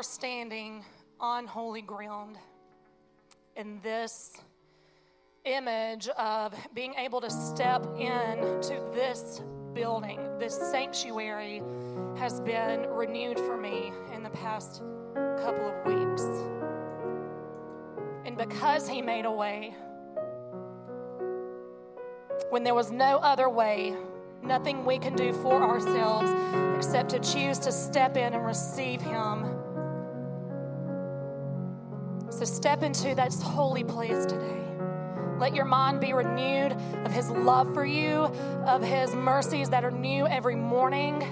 are standing on holy ground in this image of being able to step into this building, this sanctuary has been renewed for me in the past couple of weeks. And because He made a way, when there was no other way, nothing we can do for ourselves except to choose to step in and receive Him. So step into that holy place today. Let your mind be renewed of His love for you, of His mercies that are new every morning.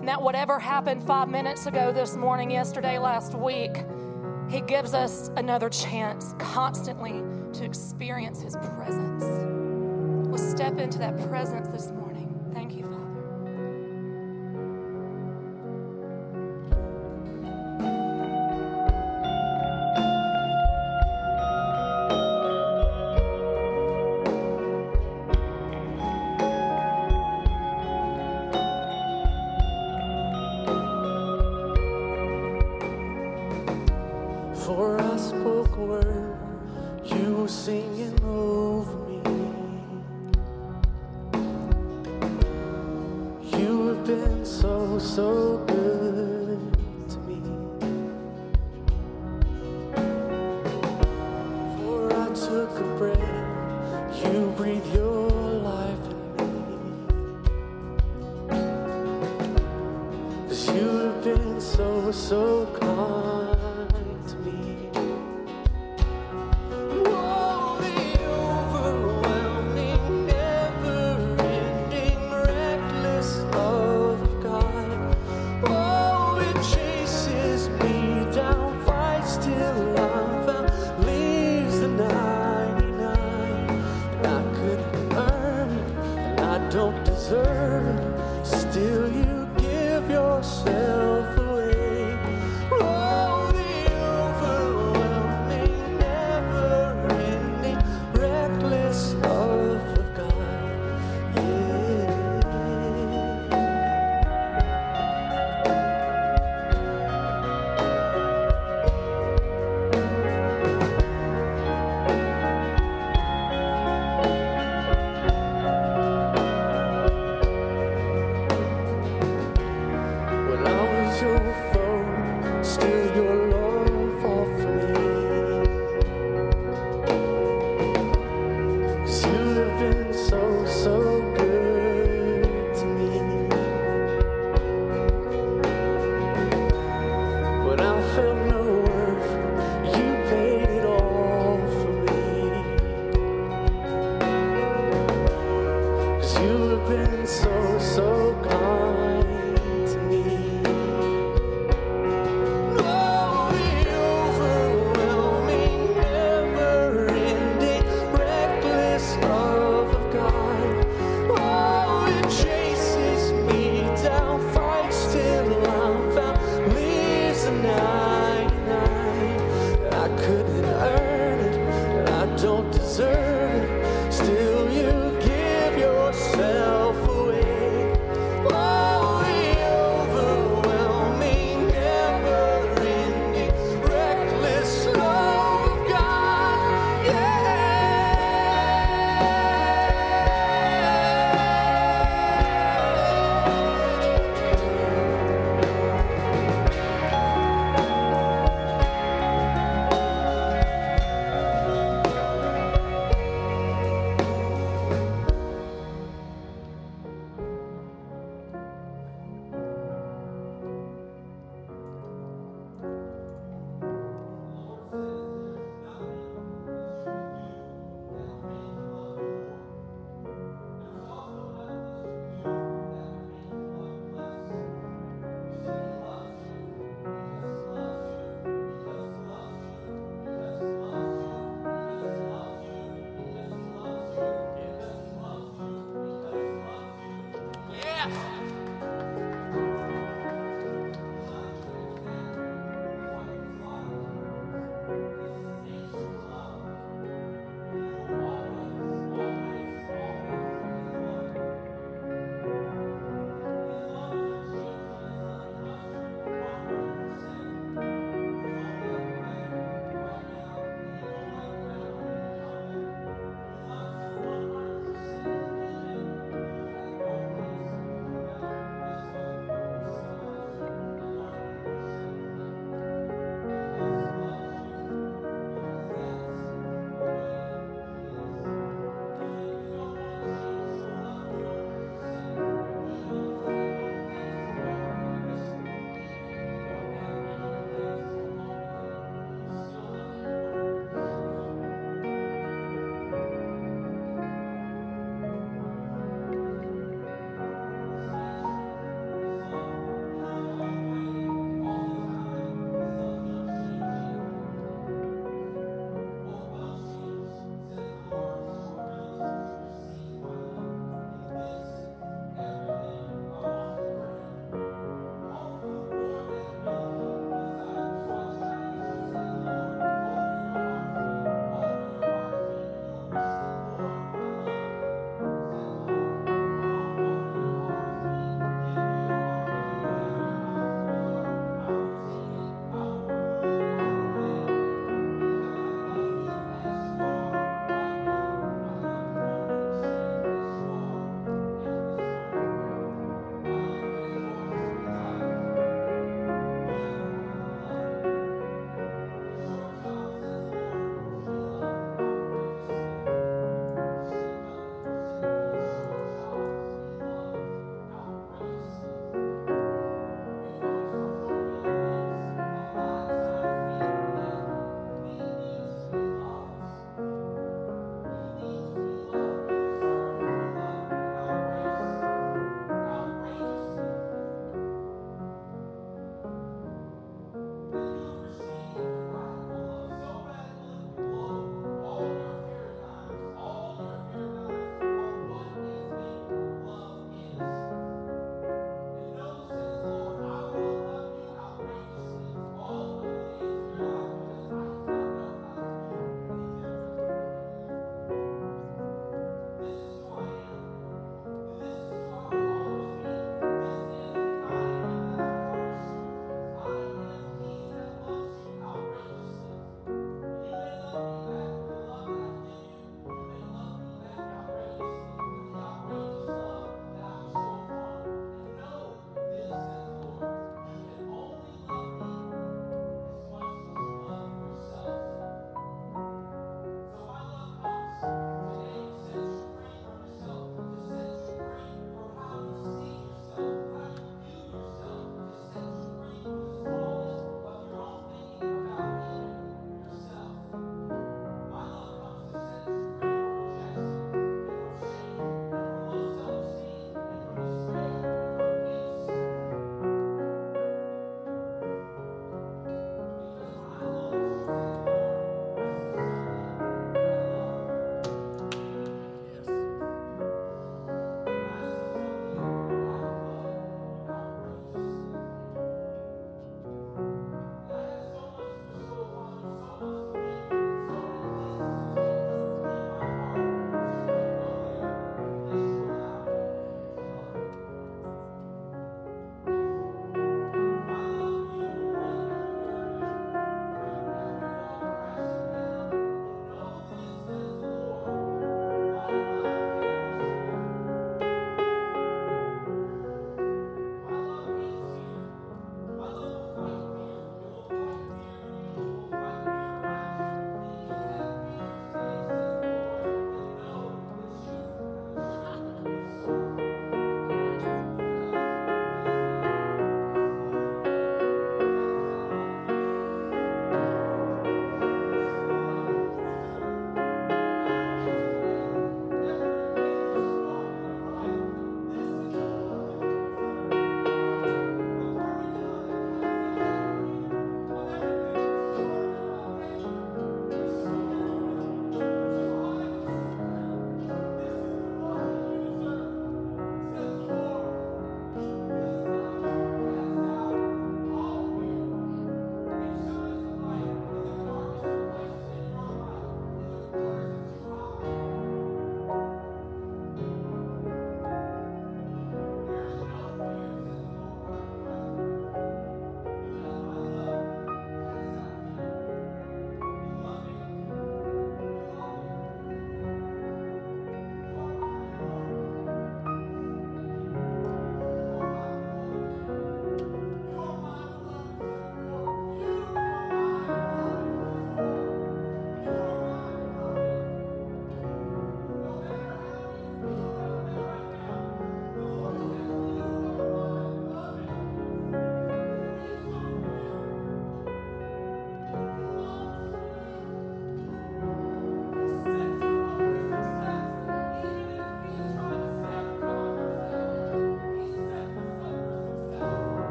And that whatever happened five minutes ago, this morning, yesterday, last week, He gives us another chance constantly to experience His presence. We'll step into that presence this morning.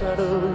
shadows.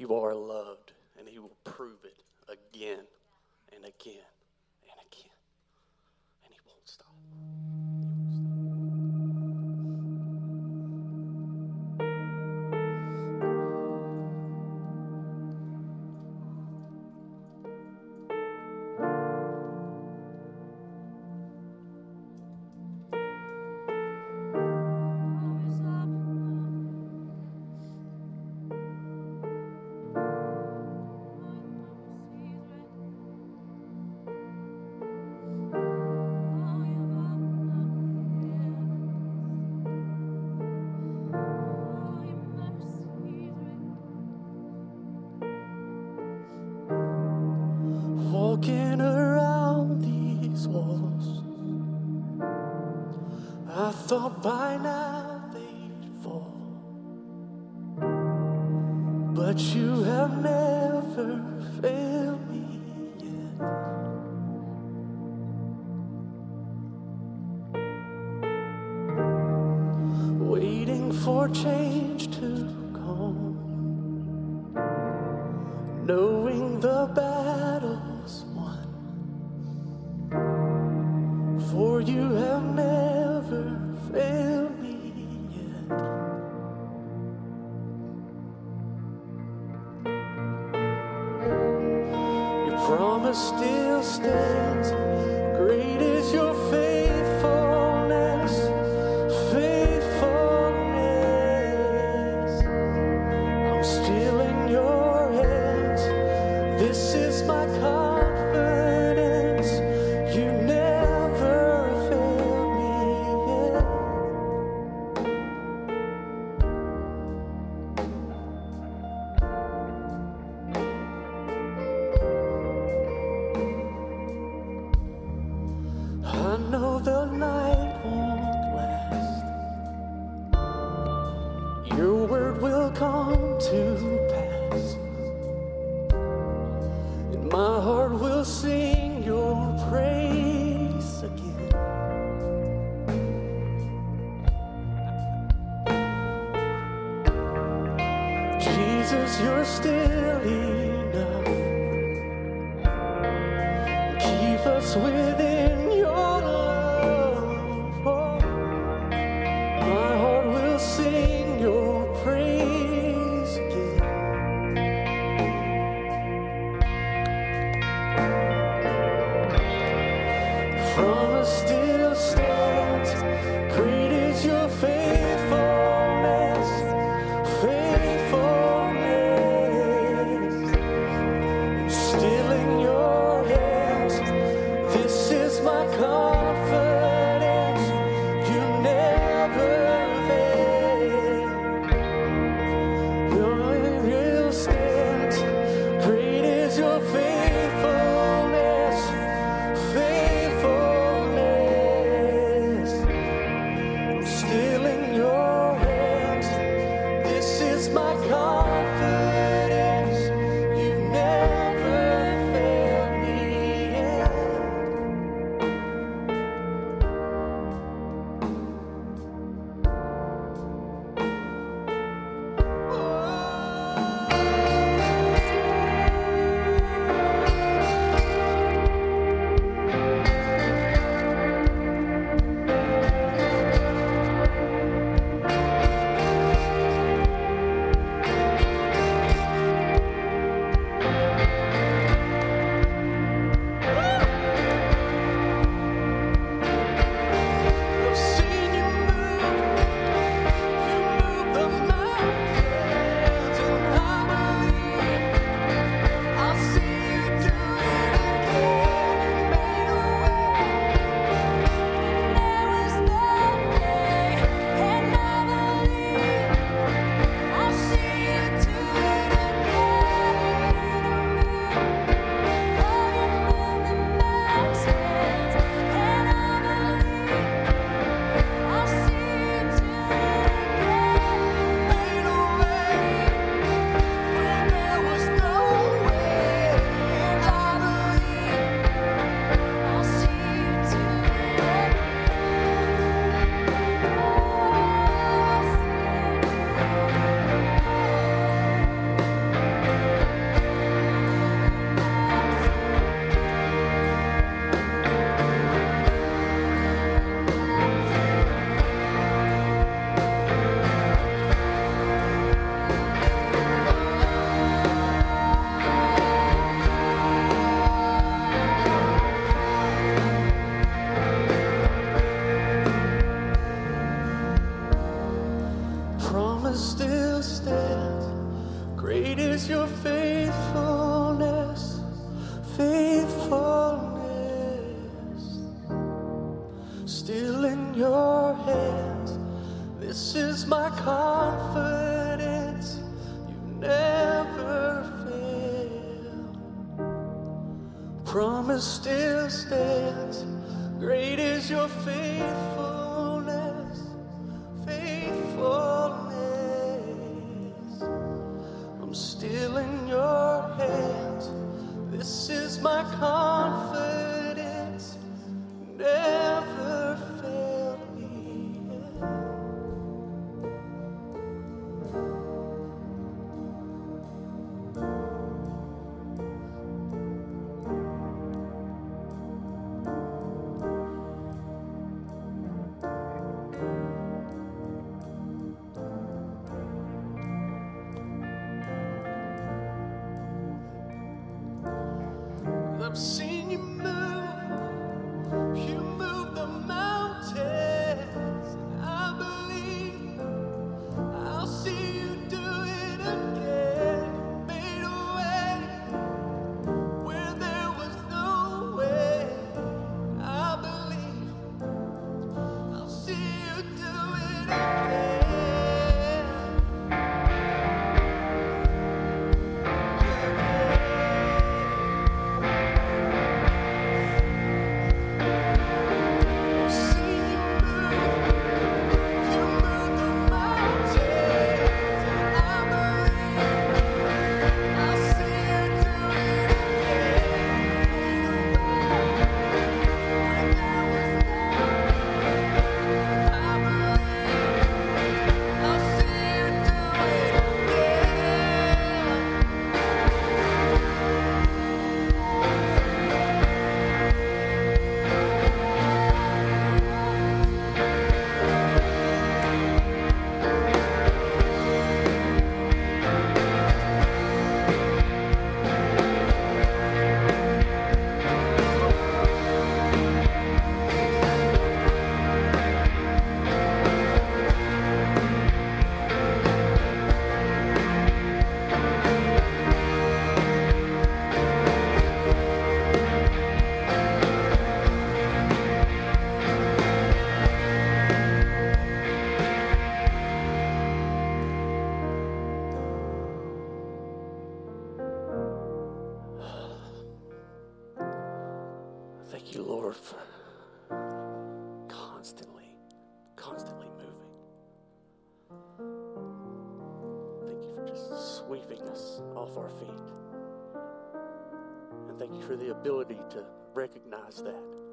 You are loved, and He will prove it again and again. Thank you for the ability to recognize that.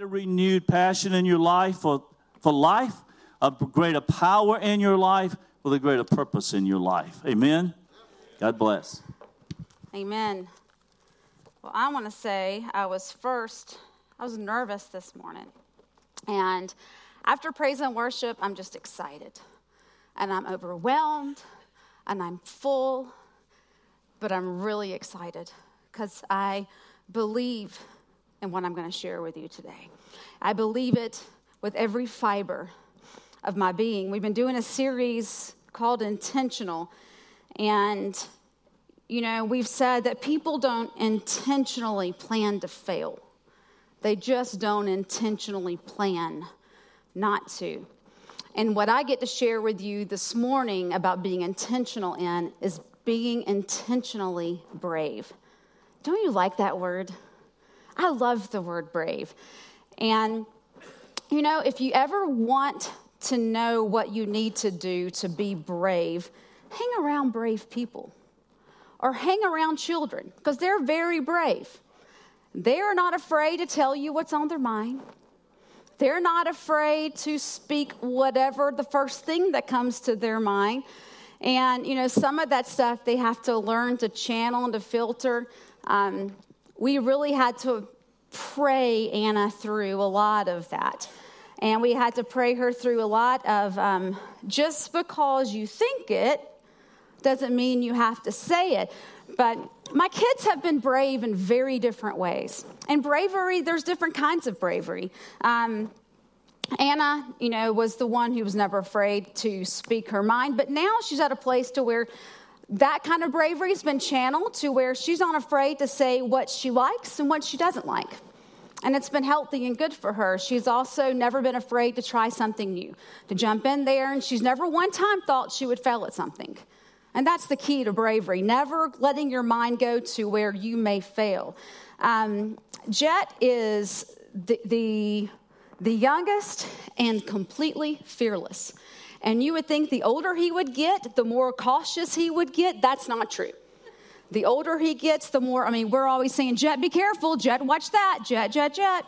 Greater renewed passion in your life for, for life, a greater power in your life, with a greater purpose in your life. Amen. God bless. Amen. Well, I want to say I was first I was nervous this morning. And after praise and worship, I'm just excited. And I'm overwhelmed and I'm full, but I'm really excited because I believe in what I'm going to share with you today. I believe it with every fiber of my being. We've been doing a series called Intentional. And, you know, we've said that people don't intentionally plan to fail, they just don't intentionally plan not to. And what I get to share with you this morning about being intentional in is being intentionally brave. Don't you like that word? I love the word brave. And, you know, if you ever want to know what you need to do to be brave, hang around brave people or hang around children because they're very brave. They're not afraid to tell you what's on their mind. They're not afraid to speak whatever the first thing that comes to their mind. And, you know, some of that stuff they have to learn to channel and to filter. Um, we really had to pray Anna through a lot of that. And we had to pray her through a lot of um, just because you think it doesn't mean you have to say it. But my kids have been brave in very different ways. And bravery, there's different kinds of bravery. Um, Anna, you know, was the one who was never afraid to speak her mind, but now she's at a place to where that kind of bravery has been channeled to where she's not afraid to say what she likes and what she doesn't like. And it's been healthy and good for her. She's also never been afraid to try something new, to jump in there, and she's never one time thought she would fail at something. And that's the key to bravery, never letting your mind go to where you may fail. Um, Jet is the, the, the youngest and completely fearless. And you would think the older he would get, the more cautious he would get. That's not true. The older he gets, the more, I mean, we're always saying, Jet, be careful. Jet, watch that. Jet, Jet, Jet.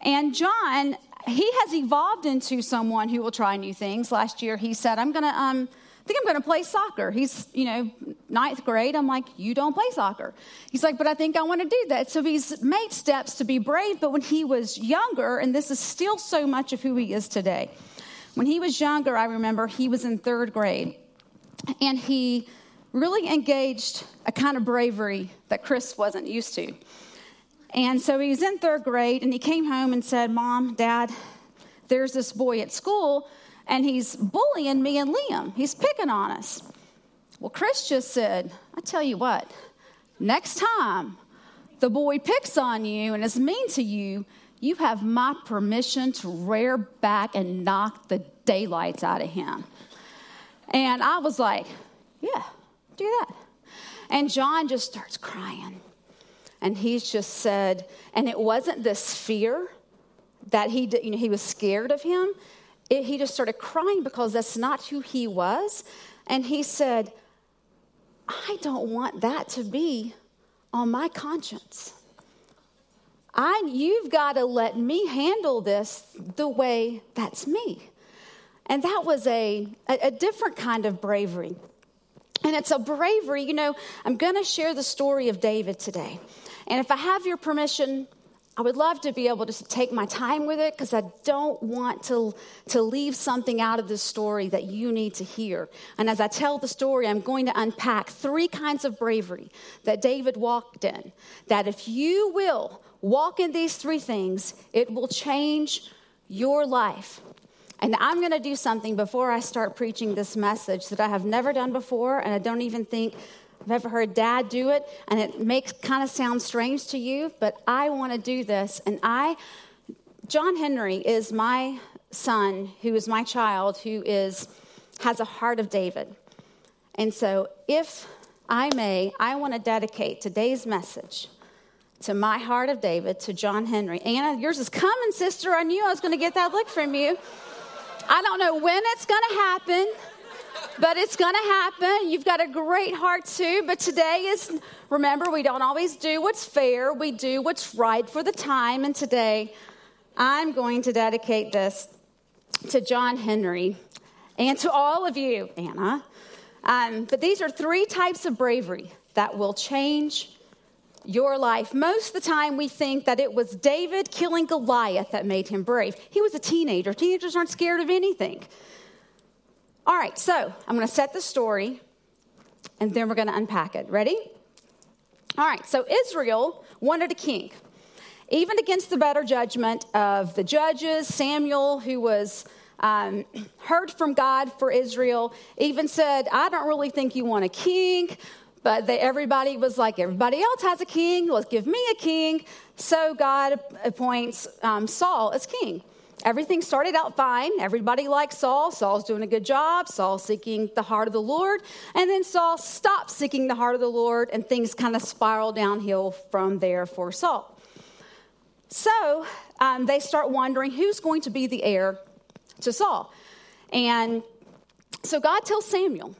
And John, he has evolved into someone who will try new things. Last year, he said, I'm going to, um, I think I'm going to play soccer. He's, you know, ninth grade. I'm like, you don't play soccer. He's like, but I think I want to do that. So he's made steps to be brave. But when he was younger, and this is still so much of who he is today, when he was younger, I remember he was in third grade. And he really engaged a kind of bravery that Chris wasn't used to. And so he was in third grade and he came home and said, Mom, Dad, there's this boy at school and he's bullying me and Liam. He's picking on us. Well, Chris just said, I tell you what, next time the boy picks on you and is mean to you, you have my permission to rear back and knock the daylights out of him. And I was like, yeah, do that. And John just starts crying. And he's just said, and it wasn't this fear that he, you know, he was scared of him. It, he just started crying because that's not who he was. And he said, I don't want that to be on my conscience. I, you've got to let me handle this the way that's me. And that was a, a, a different kind of bravery. And it's a bravery, you know, I'm going to share the story of David today. And if I have your permission, I would love to be able to take my time with it because I don't want to, to leave something out of this story that you need to hear. And as I tell the story, I'm going to unpack three kinds of bravery that David walked in. That if you will walk in these three things, it will change your life. And I'm going to do something before I start preaching this message that I have never done before, and I don't even think I've ever heard dad do it, and it makes kind of sound strange to you, but I want to do this. And I, John Henry is my son, who is my child, who is has a heart of David. And so, if I may, I want to dedicate today's message to my heart of David, to John Henry. Anna, yours is coming, sister. I knew I was going to get that look from you. I don't know when it's going to happen, but it's going to happen. You've got a great heart too, but today is, remember, we don't always do what's fair, we do what's right for the time. And today, I'm going to dedicate this to John Henry and to all of you, Anna. Um, but these are three types of bravery that will change your life. Most of the time, we think that it was David killing Goliath that made him brave. He was a teenager. Teenagers aren't scared of anything. All right, so I'm going to set the story and then we're going to unpack it. Ready? All right, so Israel wanted a king. Even against the better judgment of the judges, Samuel, who was um, heard from God for Israel, even said, I don't really think you want a king. But they, everybody was like, everybody else has a king. Let's give me a king. So God appoints um, Saul as king. Everything started out fine. Everybody likes Saul. Saul's doing a good job. Saul's seeking the heart of the Lord. And then Saul stopped seeking the heart of the Lord, and things kind of spiral downhill from there for Saul. So um, they start wondering who's going to be the heir to Saul. And so God tells Samuel,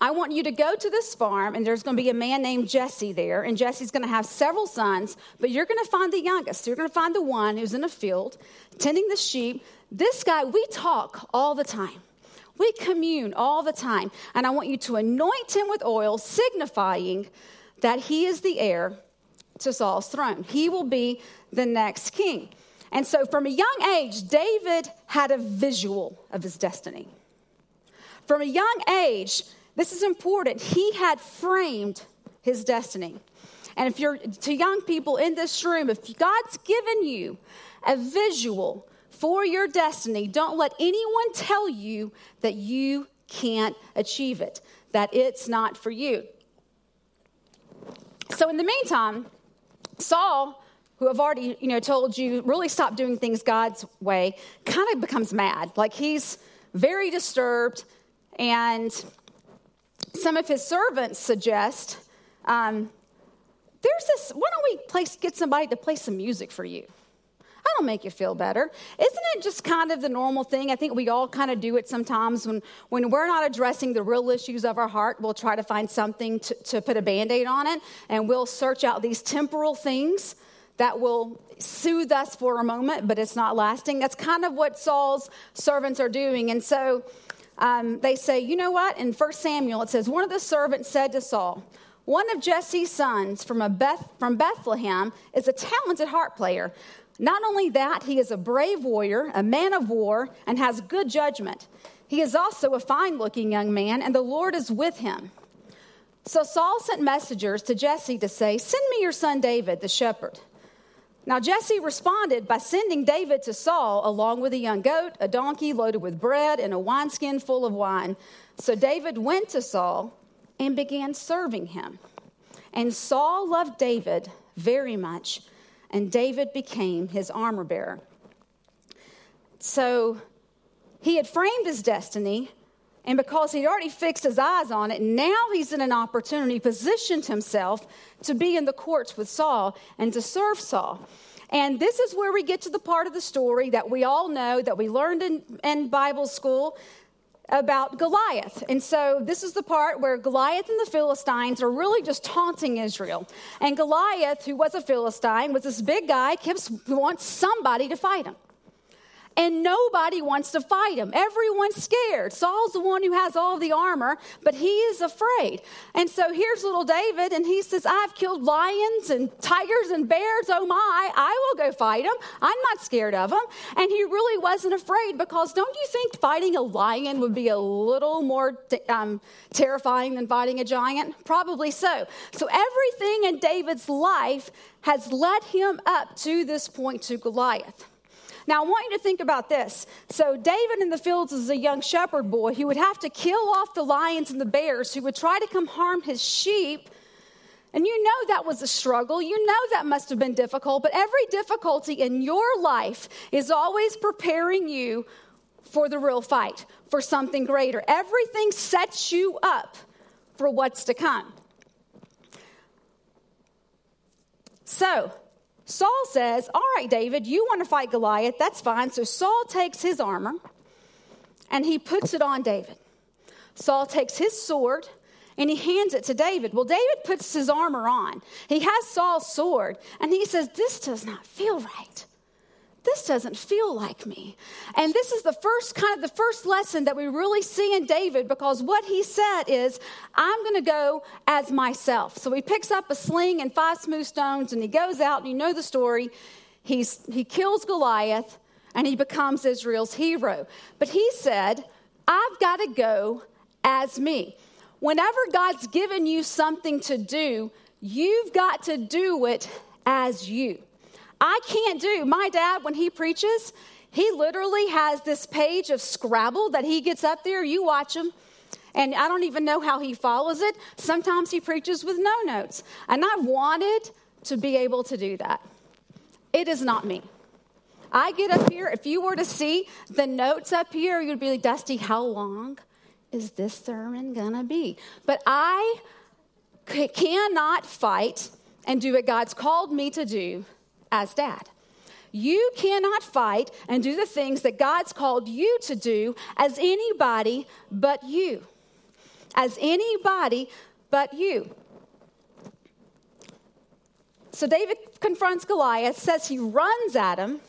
I want you to go to this farm, and there's going to be a man named Jesse there, and Jesse's going to have several sons, but you're going to find the youngest. You're going to find the one who's in a field tending the sheep. This guy, we talk all the time. We commune all the time, and I want you to anoint him with oil, signifying that he is the heir to Saul's throne. He will be the next king. And so, from a young age, David had a visual of his destiny. From a young age, this is important. He had framed his destiny. And if you're to young people in this room, if God's given you a visual for your destiny, don't let anyone tell you that you can't achieve it, that it's not for you. So, in the meantime, Saul, who I've already you know told you really stop doing things God's way, kind of becomes mad. Like he's very disturbed, and some of his servants suggest, um, "There's this. Why don't we play, get somebody to play some music for you?" That'll make you feel better. Isn't it just kind of the normal thing? I think we all kind of do it sometimes when, when we're not addressing the real issues of our heart. We'll try to find something to, to put a band aid on it, and we'll search out these temporal things that will soothe us for a moment, but it's not lasting. That's kind of what Saul's servants are doing. And so um, they say, you know what? In 1 Samuel, it says, one of the servants said to Saul, one of Jesse's sons from, Beth, from Bethlehem is a talented harp player. Not only that, he is a brave warrior, a man of war, and has good judgment. He is also a fine looking young man, and the Lord is with him. So Saul sent messengers to Jesse to say, Send me your son David, the shepherd. Now Jesse responded by sending David to Saul along with a young goat, a donkey loaded with bread, and a wineskin full of wine. So David went to Saul and began serving him. And Saul loved David very much and David became his armor bearer. So he had framed his destiny, and because he'd already fixed his eyes on it, now he's in an opportunity, positioned himself to be in the courts with Saul and to serve Saul. And this is where we get to the part of the story that we all know, that we learned in, in Bible school, about Goliath. And so this is the part where Goliath and the Philistines are really just taunting Israel. And Goliath, who was a Philistine, was this big guy, keeps wants somebody to fight him. And nobody wants to fight him. Everyone's scared. Saul's the one who has all the armor, but he is afraid. And so here's little David, and he says, I've killed lions and tigers and bears. Oh my, I will go fight him. I'm not scared of him. And he really wasn't afraid because don't you think fighting a lion would be a little more um, terrifying than fighting a giant? Probably so. So everything in David's life has led him up to this point to Goliath. Now, I want you to think about this. So, David in the fields is a young shepherd boy who would have to kill off the lions and the bears who would try to come harm his sheep. And you know that was a struggle. You know that must have been difficult. But every difficulty in your life is always preparing you for the real fight, for something greater. Everything sets you up for what's to come. So, Saul says, All right, David, you want to fight Goliath. That's fine. So Saul takes his armor and he puts it on David. Saul takes his sword and he hands it to David. Well, David puts his armor on. He has Saul's sword and he says, This does not feel right. This doesn't feel like me. And this is the first kind of the first lesson that we really see in David because what he said is, I'm going to go as myself. So he picks up a sling and five smooth stones and he goes out, and you know the story. He's, he kills Goliath and he becomes Israel's hero. But he said, I've got to go as me. Whenever God's given you something to do, you've got to do it as you. I can't do. My dad, when he preaches, he literally has this page of Scrabble that he gets up there. You watch him. And I don't even know how he follows it. Sometimes he preaches with no notes. And I wanted to be able to do that. It is not me. I get up here, if you were to see the notes up here, you'd be like, Dusty, how long is this sermon gonna be? But I c- cannot fight and do what God's called me to do as dad. You cannot fight and do the things that God's called you to do as anybody but you. As anybody but you. So David confronts Goliath, says he runs at him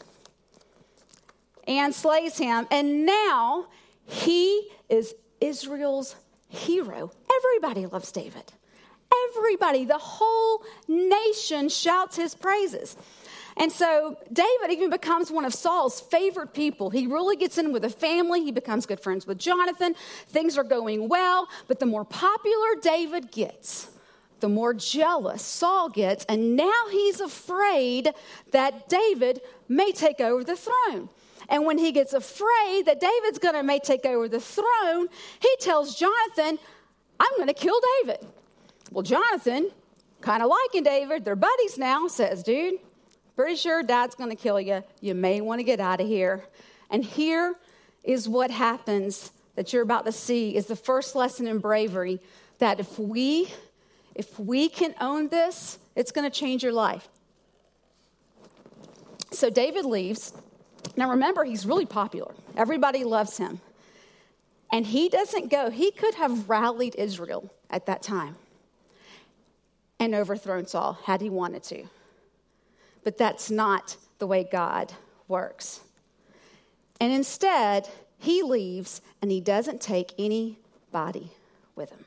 and slays him, and now he is Israel's hero. Everybody loves David. Everybody, the whole nation shouts his praises. And so David even becomes one of Saul's favorite people. He really gets in with the family. He becomes good friends with Jonathan. Things are going well. But the more popular David gets, the more jealous Saul gets. And now he's afraid that David may take over the throne. And when he gets afraid that David's going to may take over the throne, he tells Jonathan, I'm going to kill David. Well, Jonathan, kind of liking David, they're buddies now, says, dude, pretty sure dad's going to kill you. You may want to get out of here. And here is what happens that you're about to see is the first lesson in bravery that if we if we can own this, it's going to change your life. So David leaves. Now remember, he's really popular. Everybody loves him. And he doesn't go. He could have rallied Israel at that time and overthrown Saul had he wanted to. But that's not the way God works. And instead, he leaves and he doesn't take anybody with him.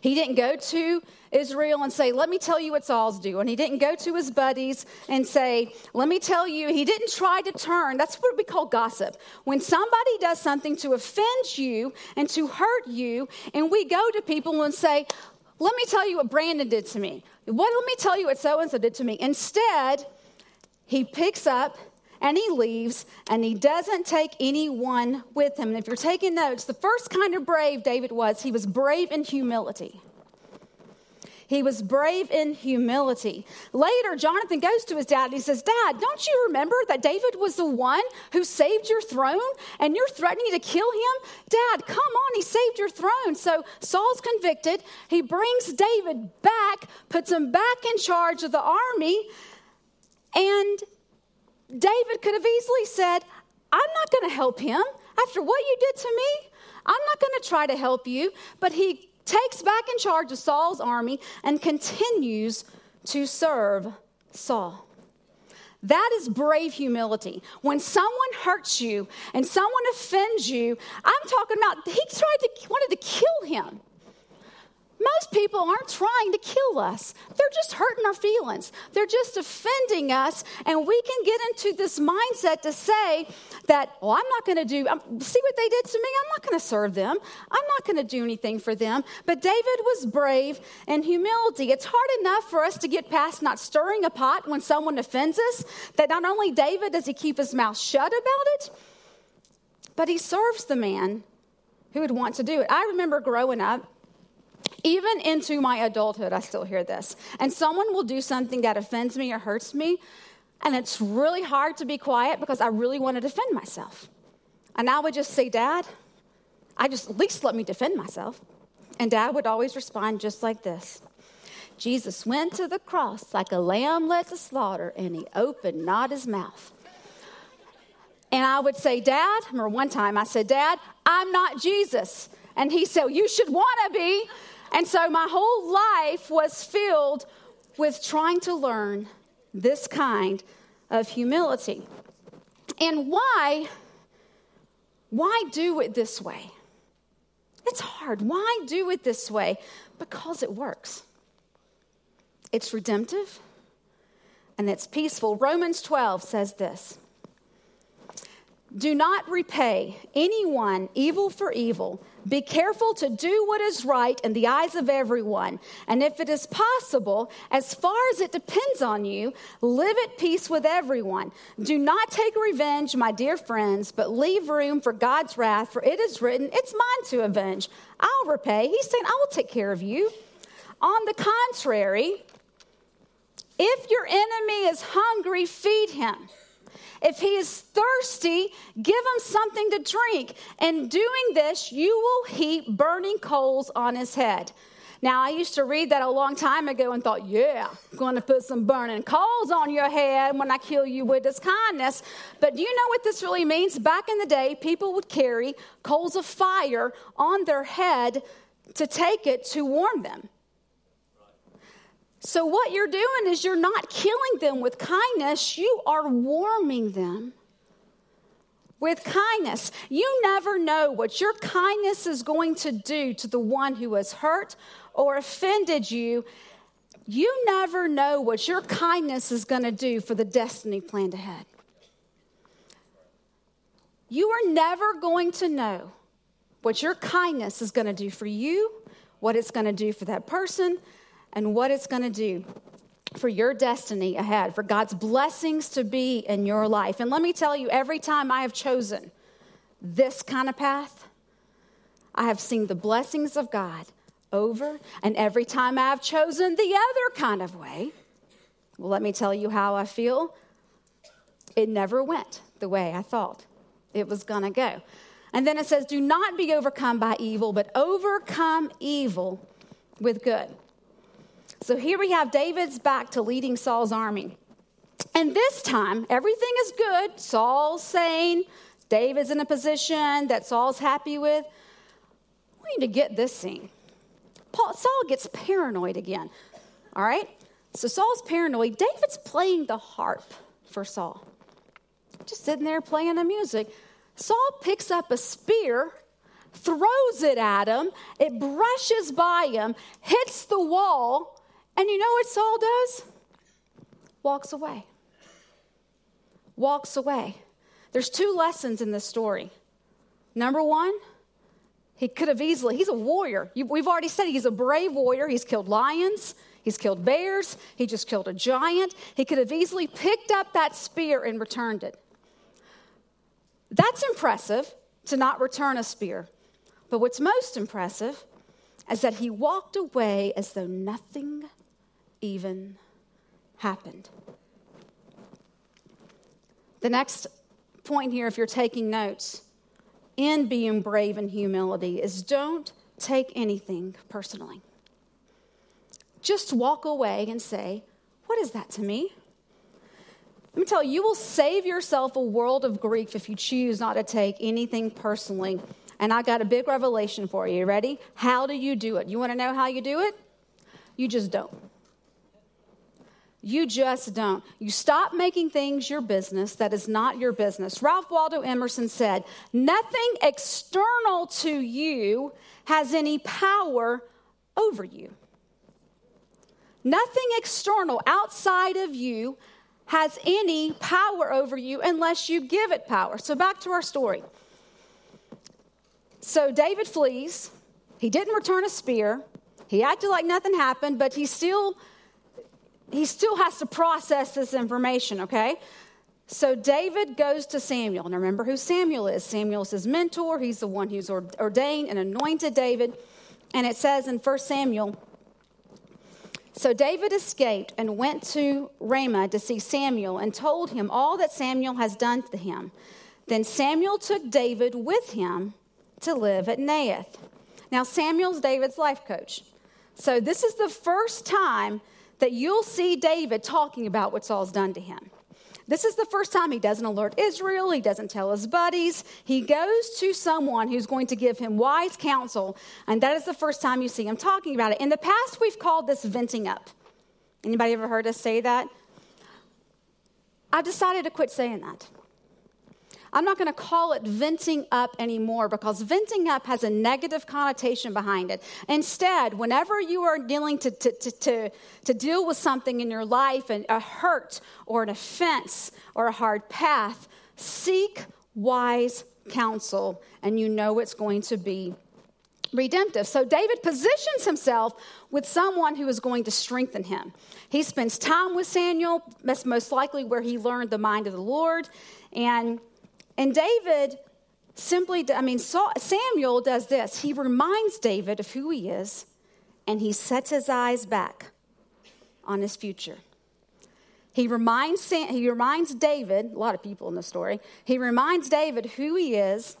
He didn't go to Israel and say, Let me tell you what Saul's doing. And he didn't go to his buddies and say, Let me tell you. He didn't try to turn. That's what we call gossip. When somebody does something to offend you and to hurt you, and we go to people and say, Let me tell you what Brandon did to me. What, let me tell you what so and so did to me. Instead, he picks up and he leaves and he doesn't take anyone with him. And if you're taking notes, the first kind of brave David was, he was brave in humility. He was brave in humility. Later, Jonathan goes to his dad and he says, Dad, don't you remember that David was the one who saved your throne and you're threatening to kill him? Dad, come on, he saved your throne. So Saul's convicted. He brings David back, puts him back in charge of the army, and David could have easily said, I'm not going to help him after what you did to me. I'm not going to try to help you. But he takes back in charge of Saul's army and continues to serve Saul. That is brave humility. When someone hurts you and someone offends you, I'm talking about he tried to wanted to kill him. Most people aren't trying to kill us. They're just hurting our feelings. They're just offending us. And we can get into this mindset to say that, well, I'm not going to do, um, see what they did to me? I'm not going to serve them. I'm not going to do anything for them. But David was brave and humility. It's hard enough for us to get past not stirring a pot when someone offends us, that not only David does he keep his mouth shut about it, but he serves the man who would want to do it. I remember growing up, even into my adulthood, I still hear this. And someone will do something that offends me or hurts me, and it's really hard to be quiet because I really want to defend myself. And I would just say, Dad, I just at least let me defend myself. And Dad would always respond just like this Jesus went to the cross like a lamb led to slaughter, and he opened not his mouth. And I would say, Dad, remember one time I said, Dad, I'm not Jesus. And he said, You should want to be. And so my whole life was filled with trying to learn this kind of humility. And why? Why do it this way? It's hard. Why do it this way? Because it works. It's redemptive and it's peaceful. Romans 12 says this Do not repay anyone evil for evil. Be careful to do what is right in the eyes of everyone. And if it is possible, as far as it depends on you, live at peace with everyone. Do not take revenge, my dear friends, but leave room for God's wrath, for it is written, It's mine to avenge. I'll repay. He's saying, I will take care of you. On the contrary, if your enemy is hungry, feed him. If he is thirsty, give him something to drink. And doing this, you will heap burning coals on his head. Now, I used to read that a long time ago and thought, yeah, I'm going to put some burning coals on your head when I kill you with this kindness. But do you know what this really means? Back in the day, people would carry coals of fire on their head to take it to warm them. So, what you're doing is you're not killing them with kindness, you are warming them with kindness. You never know what your kindness is going to do to the one who has hurt or offended you. You never know what your kindness is going to do for the destiny planned ahead. You are never going to know what your kindness is going to do for you, what it's going to do for that person, and what it's going to do for your destiny ahead, for God's blessings to be in your life. And let me tell you, every time I have chosen this kind of path, I have seen the blessings of God over. And every time I have chosen the other kind of way, well, let me tell you how I feel. It never went the way I thought it was going to go. And then it says, Do not be overcome by evil, but overcome evil with good. So here we have David's back to leading Saul's army. And this time, everything is good. Saul's sane. David's in a position that Saul's happy with. We need to get this scene. Paul, Saul gets paranoid again. All right? So Saul's paranoid. David's playing the harp for Saul. Just sitting there playing the music. Saul picks up a spear, throws it at him. It brushes by him, hits the wall, and you know what Saul does? Walks away. Walks away. There's two lessons in this story. Number one, he could have easily, he's a warrior. We've already said he's a brave warrior. He's killed lions, he's killed bears, he just killed a giant. He could have easily picked up that spear and returned it. That's impressive to not return a spear. But what's most impressive is that he walked away as though nothing even happened. The next point here, if you're taking notes, in being brave and humility, is don't take anything personally. Just walk away and say, What is that to me? Let me tell you, you will save yourself a world of grief if you choose not to take anything personally. And I got a big revelation for you. Ready? How do you do it? You want to know how you do it? You just don't. You just don't. You stop making things your business that is not your business. Ralph Waldo Emerson said, Nothing external to you has any power over you. Nothing external outside of you has any power over you unless you give it power. So, back to our story. So, David flees. He didn't return a spear. He acted like nothing happened, but he still he still has to process this information, okay? So David goes to Samuel. And remember who Samuel is. Samuel is his mentor. He's the one who's ordained and anointed David. And it says in 1 Samuel So David escaped and went to Ramah to see Samuel and told him all that Samuel has done to him. Then Samuel took David with him to live at Naioth. Now, Samuel's David's life coach. So this is the first time that you'll see David talking about what Saul's done to him. This is the first time he doesn't alert Israel. He doesn't tell his buddies. He goes to someone who's going to give him wise counsel. And that is the first time you see him talking about it. In the past, we've called this venting up. Anybody ever heard us say that? I've decided to quit saying that. I'm not going to call it venting up anymore because venting up has a negative connotation behind it. Instead, whenever you are dealing to, to, to, to, to deal with something in your life, and a hurt or an offense or a hard path, seek wise counsel, and you know it's going to be redemptive. So David positions himself with someone who is going to strengthen him. He spends time with Samuel, that's most likely where he learned the mind of the Lord. And, and David simply, I mean, Samuel does this. He reminds David of who he is, and he sets his eyes back on his future. He reminds, he reminds David, a lot of people in the story, he reminds David who he is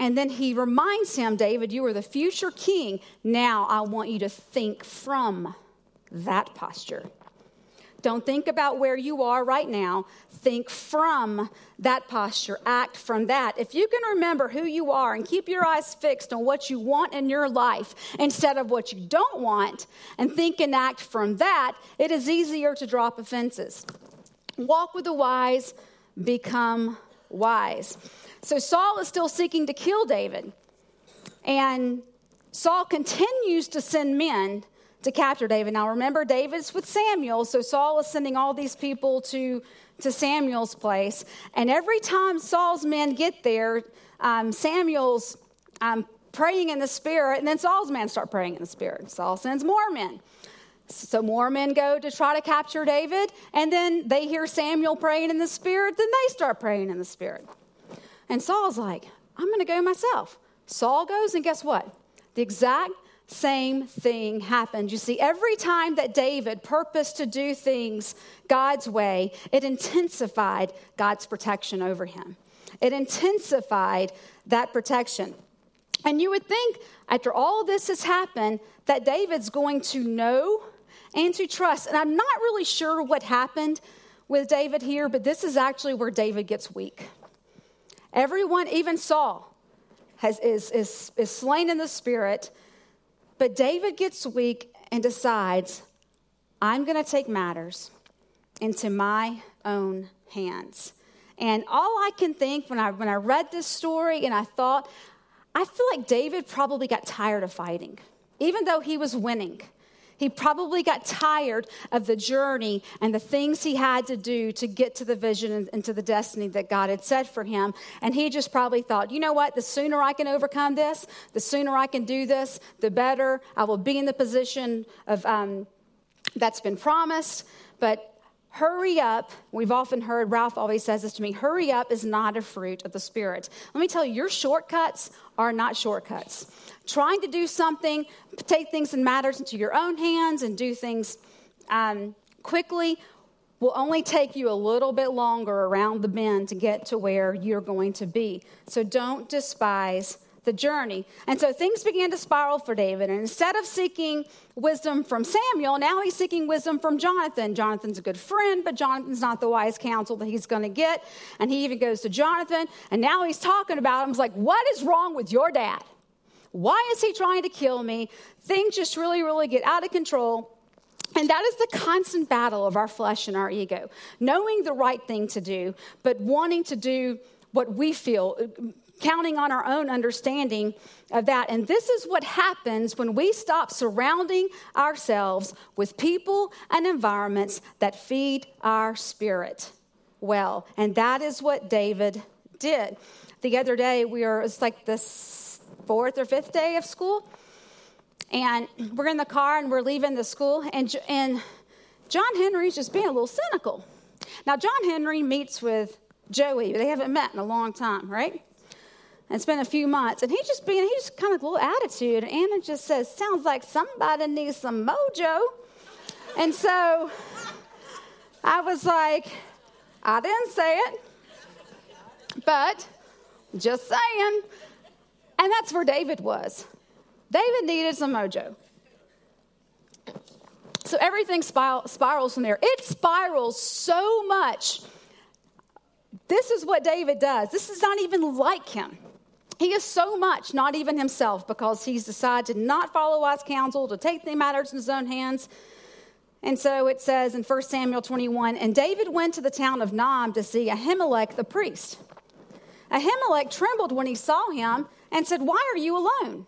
and then he reminds him, David, you are the future king. Now I want you to think from that posture. Don't think about where you are right now. Think from that posture. Act from that. If you can remember who you are and keep your eyes fixed on what you want in your life instead of what you don't want, and think and act from that, it is easier to drop offenses. Walk with the wise, become wise. So Saul is still seeking to kill David. And Saul continues to send men to capture David. Now remember, David's with Samuel, so Saul is sending all these people to, to Samuel's place. And every time Saul's men get there, um, Samuel's um, praying in the spirit, and then Saul's men start praying in the spirit. Saul sends more men. So more men go to try to capture David, and then they hear Samuel praying in the spirit, then they start praying in the spirit. And Saul's like, I'm going to go myself. Saul goes, and guess what? The exact same thing happened. You see, every time that David purposed to do things God's way, it intensified God's protection over him. It intensified that protection. And you would think, after all this has happened, that David's going to know and to trust. And I'm not really sure what happened with David here, but this is actually where David gets weak. Everyone, even Saul, has, is, is, is slain in the spirit. But David gets weak and decides, I'm going to take matters into my own hands. And all I can think when I, when I read this story and I thought, I feel like David probably got tired of fighting, even though he was winning. He probably got tired of the journey and the things he had to do to get to the vision and, to the destiny that God had set for him. And he just probably thought, you know what? The sooner I can overcome this, the sooner I can do this, the better. I will be in the position of um, that's been promised. But Hurry up. We've often heard, Ralph always says this to me hurry up is not a fruit of the Spirit. Let me tell you, your shortcuts are not shortcuts. Trying to do something, take things and matters into your own hands and do things um, quickly will only take you a little bit longer around the bend to get to where you're going to be. So don't despise the journey. And so things began to spiral for David. And instead of seeking wisdom from Samuel, now he's seeking wisdom from Jonathan. Jonathan's a good friend, but Jonathan's not the wise counsel that he's going to get. And he even goes to Jonathan, and now he's talking about him. He's like, What is wrong with your dad? Why is he trying to kill me? Things just really, really get out of control. And that is the constant battle of our flesh and our ego. Knowing the right thing to do, but wanting to do what we feel, counting on our own understanding of that. And this is what happens when we stop surrounding ourselves with people and environments that feed our spirit well. And that is what David did. The other day, we were, it's like the fourth or fifth day of school. And we're in the car and we're leaving the school. And, and John Henry's just being a little cynical. Now, John Henry meets with Joey. They haven't met in a long time, right? It's been a few months, and he's just being, he's just kind of a little attitude. And Anna just says, Sounds like somebody needs some mojo. And so I was like, I didn't say it, but just saying. And that's where David was. David needed some mojo. So everything spirals from there. It spirals so much. This is what David does. This is not even like him. He is so much not even himself because he's decided to not follow wise counsel, to take the matters in his own hands. And so it says in 1 Samuel 21 And David went to the town of Nob to see Ahimelech the priest. Ahimelech trembled when he saw him and said, Why are you alone?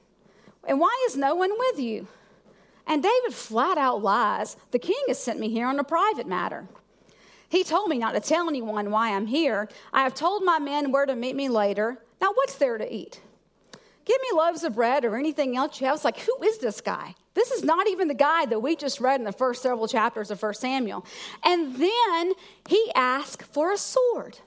And why is no one with you? And David flat out lies. The king has sent me here on a private matter. He told me not to tell anyone why I'm here. I have told my men where to meet me later. Now, what's there to eat? Give me loaves of bread or anything else you have. It's like, who is this guy? This is not even the guy that we just read in the first several chapters of 1 Samuel. And then he asked for a sword.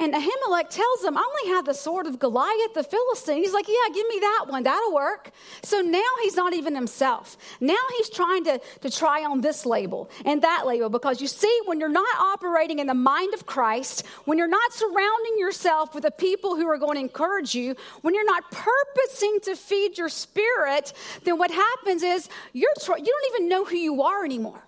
And Ahimelech tells him, I only have the sword of Goliath the Philistine. He's like, Yeah, give me that one. That'll work. So now he's not even himself. Now he's trying to, to try on this label and that label because you see, when you're not operating in the mind of Christ, when you're not surrounding yourself with the people who are going to encourage you, when you're not purposing to feed your spirit, then what happens is you're you don't even know who you are anymore.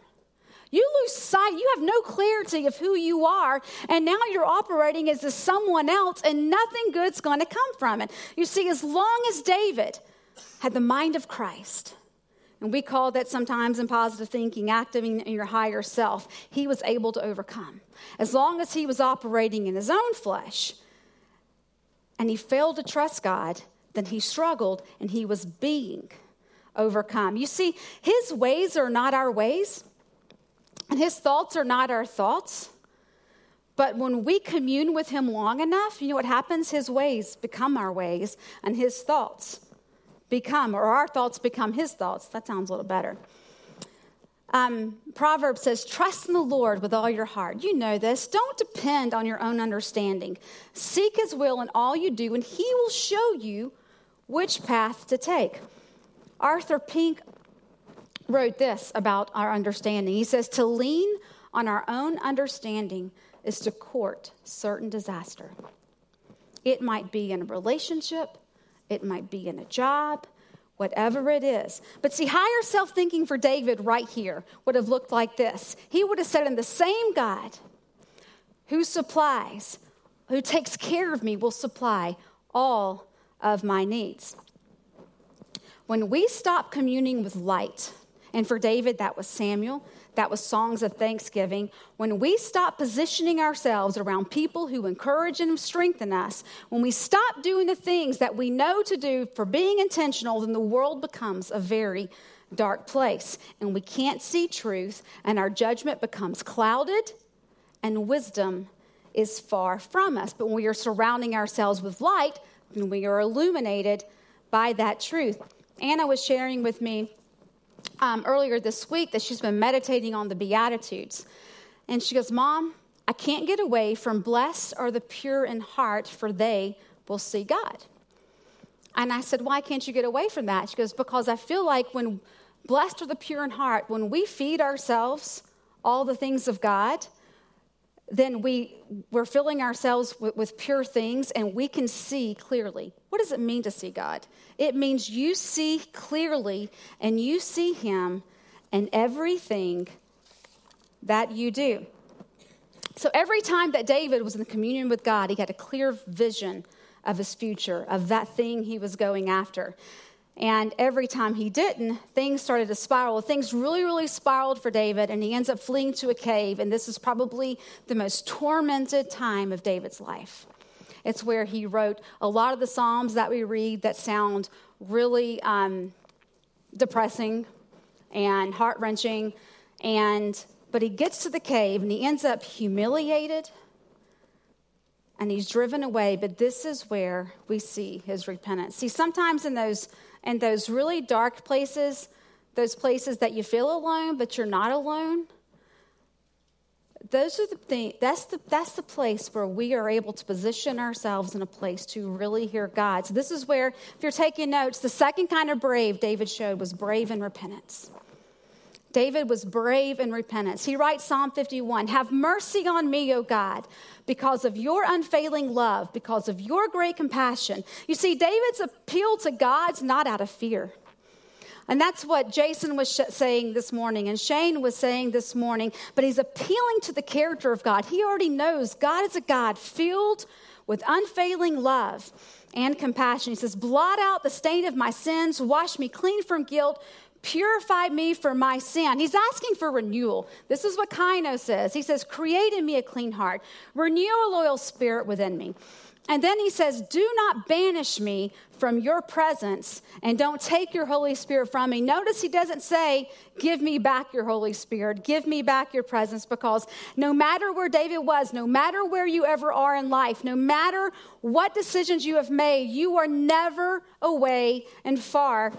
You lose sight. You have no clarity of who you are. And now you're operating as someone else, and nothing good's going to come from it. You see, as long as David had the mind of Christ, and we call that sometimes in positive thinking, acting in your higher self, he was able to overcome. As long as he was operating in his own flesh and he failed to trust God, then he struggled and he was being overcome. You see, his ways are not our ways. And his thoughts are not our thoughts. But when we commune with him long enough, you know what happens? His ways become our ways, and his thoughts become, or our thoughts become his thoughts. That sounds a little better. Um, Proverbs says, Trust in the Lord with all your heart. You know this. Don't depend on your own understanding. Seek his will in all you do, and he will show you which path to take. Arthur Pink wrote this about our understanding. He says, To lean on our own understanding is to court certain disaster. It might be in a relationship, it might be in a job, whatever it is. But see, higher self thinking for David right here would have looked like this. He would have said, In the same God who supplies, who takes care of me, will supply all of my needs. When we stop communing with light, and for David, that was Samuel. That was songs of thanksgiving. When we stop positioning ourselves around people who encourage and strengthen us, when we stop doing the things that we know to do for being intentional, then the world becomes a very dark place. And we can't see truth, and our judgment becomes clouded, and wisdom is far from us. But when we are surrounding ourselves with light, then we are illuminated by that truth. Anna was sharing with me um, earlier this week that she's been meditating on the Beatitudes. And she goes, Mom, I can't get away from blessed are the pure in heart, for they will see God. And I said, Why can't you get away from that? She goes, Because I feel like when blessed are the pure in heart, when we feed ourselves all the things of God, then we, we're filling ourselves with, with, pure things and we can see clearly. What does it mean to see God? It means you see clearly and you see Him in everything that you do. So every time that David was in communion with God, he had a clear vision of his future, of that thing he was going after. And every time he didn't, things started to spiral. Things really, really spiraled for David, and he ends up fleeing to a cave. And this is probably the most tormented time of David's life. It's where he wrote a lot of the Psalms that we read that sound really um, depressing and heart wrenching. And but he gets to the cave and he ends up humiliated and he's driven away. But this is where we see his repentance. See, sometimes in those in those really dark places, those places that you feel alone, but you're not alone, those are the things, that's the, that's the place where we are able to position ourselves in a place to really hear God. So, this is where, if you're taking notes, the second kind of brave David showed was brave in repentance. David was brave in repentance. He writes Psalm 51 Have mercy on me, O God, because of your unfailing love, because of your great compassion. You see, David's appeal to God's not out of fear. And that's what Jason was saying this morning, and Shane was saying this morning. But he's appealing to the character of God. He already knows God is a God filled with unfailing love and compassion. He says, Blot out the stain of my sins, wash me clean from guilt, Purify me for my sin. He's asking for renewal. This is what Kaino says. He says, Create in me a clean heart, renew a loyal spirit within me. And then he says, Do not banish me from your presence and don't take your Holy Spirit from me. Notice he doesn't say, Give me back your Holy Spirit, give me back your presence, because no matter where David was, no matter where you ever are in life, no matter what decisions you have made, you are never away and far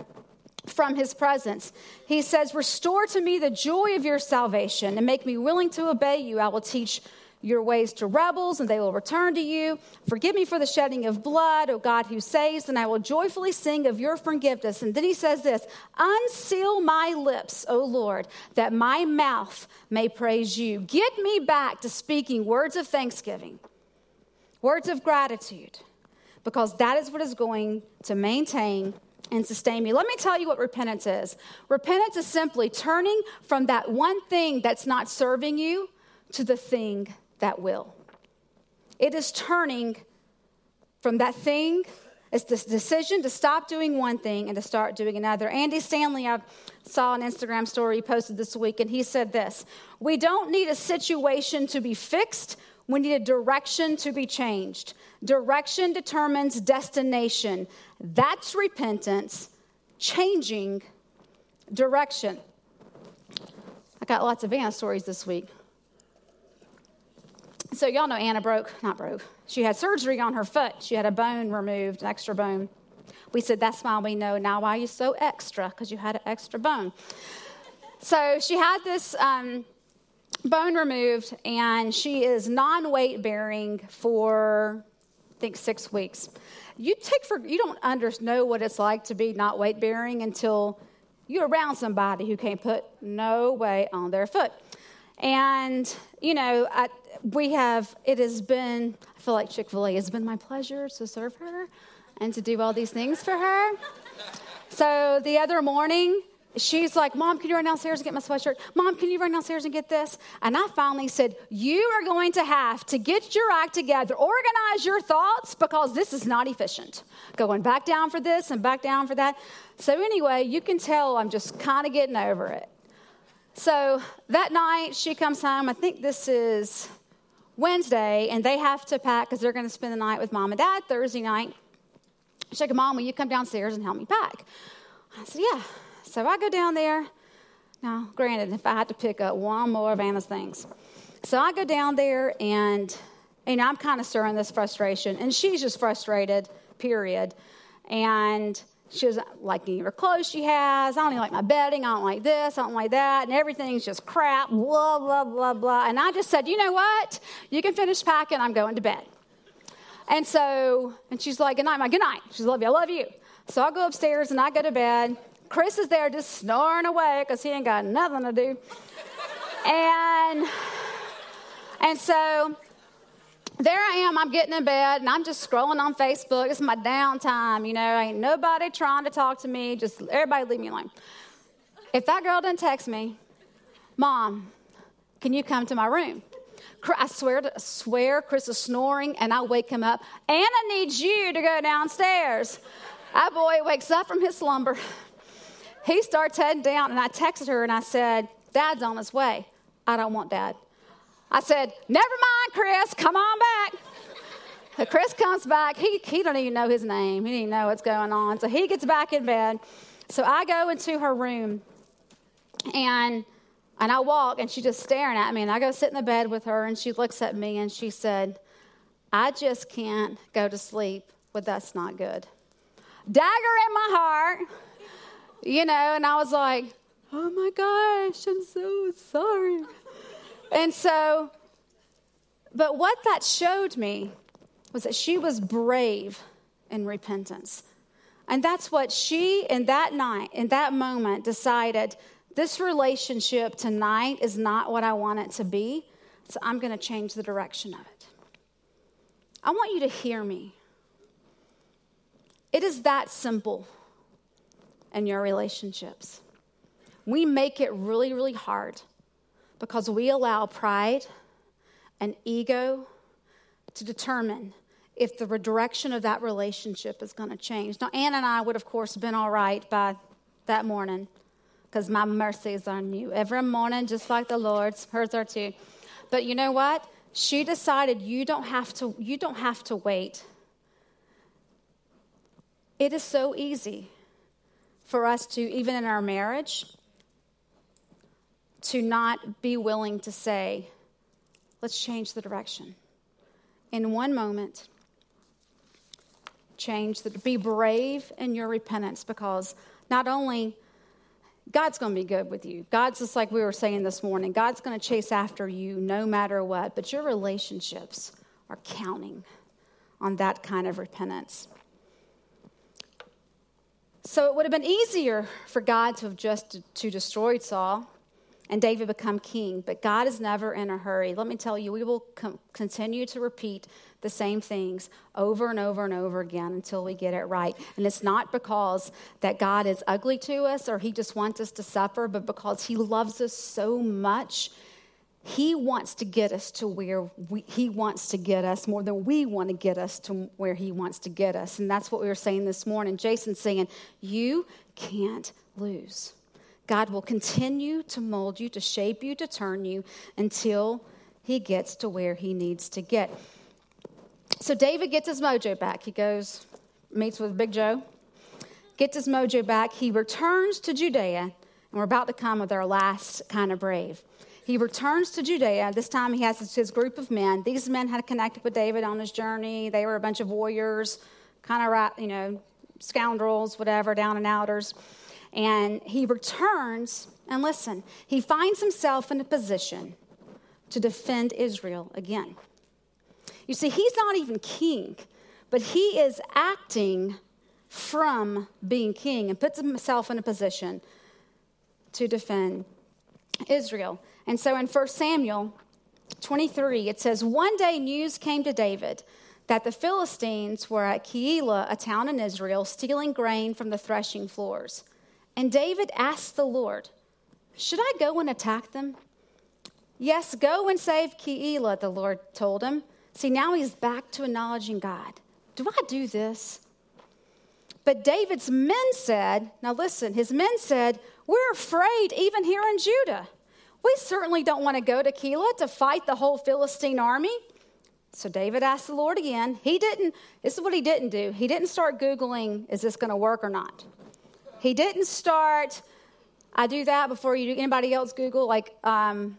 from his presence. He says, Restore to me the joy of your salvation and make me willing to obey you. I will teach your ways to rebels, and they will return to you. Forgive me for the shedding of blood, O God who saves, and I will joyfully sing of your forgiveness. And then he says this Unseal my lips, O Lord, that my mouth may praise you. Get me back to speaking words of thanksgiving, words of gratitude, because that is what is going to maintain and sustain me. Let me tell you what repentance is. Repentance is simply turning from that one thing that's not serving you to the thing that will. It is turning from that thing, it's this decision to stop doing one thing and to start doing another. Andy Stanley, I saw an Instagram story he posted this week, and he said this We don't need a situation to be fixed, we need a direction to be changed. Direction determines destination. That's repentance, changing direction. I got lots of Anna stories this week. So, y'all know Anna broke, not broke. She had surgery on her foot. She had a bone removed, an extra bone. We said, That's why we know now why you're so extra, because you had an extra bone. So, she had this um, bone removed, and she is non weight bearing for, I think, six weeks. You take for, you don't under, know what it's like to be not weight bearing until you're around somebody who can't put no weight on their foot. And, you know, I, we have, it has been, I feel like Chick fil A has been my pleasure to serve her and to do all these things for her. So the other morning, she's like, Mom, can you run downstairs and get my sweatshirt? Mom, can you run downstairs and get this? And I finally said, You are going to have to get your act together, organize your thoughts, because this is not efficient. Going back down for this and back down for that. So, anyway, you can tell I'm just kind of getting over it. So that night, she comes home. I think this is Wednesday, and they have to pack because they're going to spend the night with mom and dad Thursday night. She's like, Mom, will you come downstairs and help me pack? I said, Yeah. So I go down there. Now, granted, if I had to pick up one more of Anna's things. So I go down there, and you know, I'm kind of stirring this frustration, and she's just frustrated, period. And she doesn't like any of her clothes she has. I don't even like my bedding. I don't like this. I don't like that. And everything's just crap, blah, blah, blah, blah. And I just said, you know what? You can finish packing. I'm going to bed. And so, and she's like, good night, my good night. She's love you. I love you. So I go upstairs and I go to bed. Chris is there just snoring away because he ain't got nothing to do. and, and so there I am, I'm getting in bed and I'm just scrolling on Facebook. It's my downtime, you know, ain't nobody trying to talk to me. Just everybody leave me alone. If that girl doesn't text me, Mom, can you come to my room? I swear, to, swear, Chris is snoring, and I wake him up. Anna needs you to go downstairs. That boy wakes up from his slumber. He starts heading down, and I texted her and I said, Dad's on his way. I don't want dad. I said, Never mind, Chris, come on back. So Chris comes back. He, he don't even know his name. He didn't know what's going on. So he gets back in bed. So I go into her room and and I walk and she's just staring at me. And I go sit in the bed with her and she looks at me and she said, I just can't go to sleep with that's not good. Dagger in my heart. You know, and I was like, oh my gosh, I'm so sorry. And so, but what that showed me was that she was brave in repentance. And that's what she, in that night, in that moment, decided this relationship tonight is not what I want it to be, so I'm going to change the direction of it. I want you to hear me. It is that simple in your relationships. We make it really, really hard because we allow pride and ego to determine if the direction of that relationship is going to change. Now, Anna and I would, of course, have been all right by that morning, because my mercy is on you. every morning, just like the Lord's. Hers are too. But you know what? She decided you don't have to. You don't have to wait. It is so easy for us to, even in our marriage, to not be willing to say, let's change the direction. In one moment, change the, be brave in your repentance because not only God's going to be good with you. God's just like we were saying this morning. God's going to chase after you no matter what, but your relationships are counting on that kind of repentance. So it would have been easier for God to have just to destroyed Saul and David become king, but God is never in a hurry. Let me tell you, we will com- continue to repeat the same things over and over and over again until we get it right. And it's not because that God is ugly to us or he just wants us to suffer, but because he loves us so much. He wants to get us to where we, he wants to get us more than we want to get us to where he wants to get us. And that's what we were saying this morning. Jason's saying, You can't lose. God will continue to mold you, to shape you, to turn you until he gets to where he needs to get. So David gets his mojo back. He goes, meets with Big Joe, gets his mojo back. He returns to Judea, and we're about to come with our last kind of brave. He returns to Judea. This time he has his group of men. These men had connected with David on his journey. They were a bunch of warriors, kind of, you know, scoundrels, whatever, down and outers. And he returns, and listen, he finds himself in a position to defend Israel again. You see, he's not even king, but he is acting from being king and puts himself in a position to defend Israel. And so in 1 Samuel 23, it says, One day news came to David that the Philistines were at Keilah, a town in Israel, stealing grain from the threshing floors. And David asked the Lord, Should I go and attack them? Yes, go and save Keilah, the Lord told him. See, now he's back to acknowledging God. Do I do this? But David's men said, Now listen, his men said, We're afraid even here in Judah. We certainly don't want to go to Keilah to fight the whole Philistine army. So David asked the Lord again. He didn't, this is what he didn't do. He didn't start Googling, is this going to work or not? He didn't start, I do that before you do anybody else Google, like, um,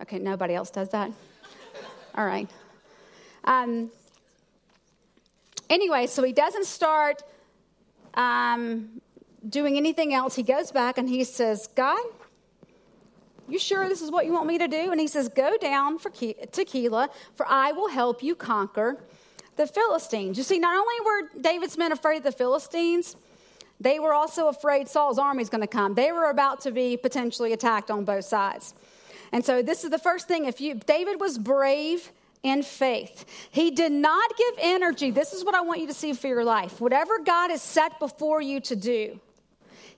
okay, nobody else does that. All right. Um, anyway, so he doesn't start um, doing anything else. He goes back and he says, God, you sure this is what you want me to do? And he says, Go down for Keilah, for I will help you conquer the Philistines. You see, not only were David's men afraid of the Philistines, they were also afraid Saul's army is going to come. They were about to be potentially attacked on both sides. And so this is the first thing. If you David was brave in faith. He did not give energy. This is what I want you to see for your life. Whatever God has set before you to do,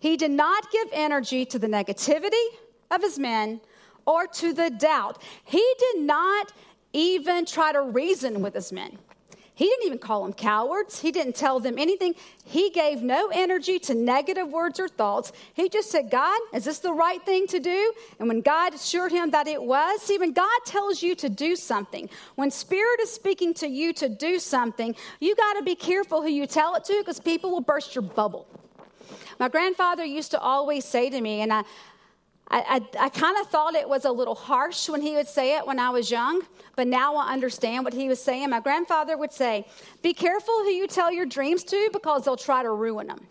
he did not give energy to the negativity of his men or to the doubt. He did not even try to reason with his men. He didn't even call them cowards. He didn't tell them anything. He gave no energy to negative words or thoughts. He just said, God, is this the right thing to do? And when God assured him that it was, see, when God tells you to do something, when Spirit is speaking to you to do something, you got to be careful who you tell it to because people will burst your bubble. My grandfather used to always say to me, and I, I, I, I kind of thought it was a little harsh when he would say it when I was young, but now I understand what he was saying. My grandfather would say, Be careful who you tell your dreams to because they'll try to ruin them.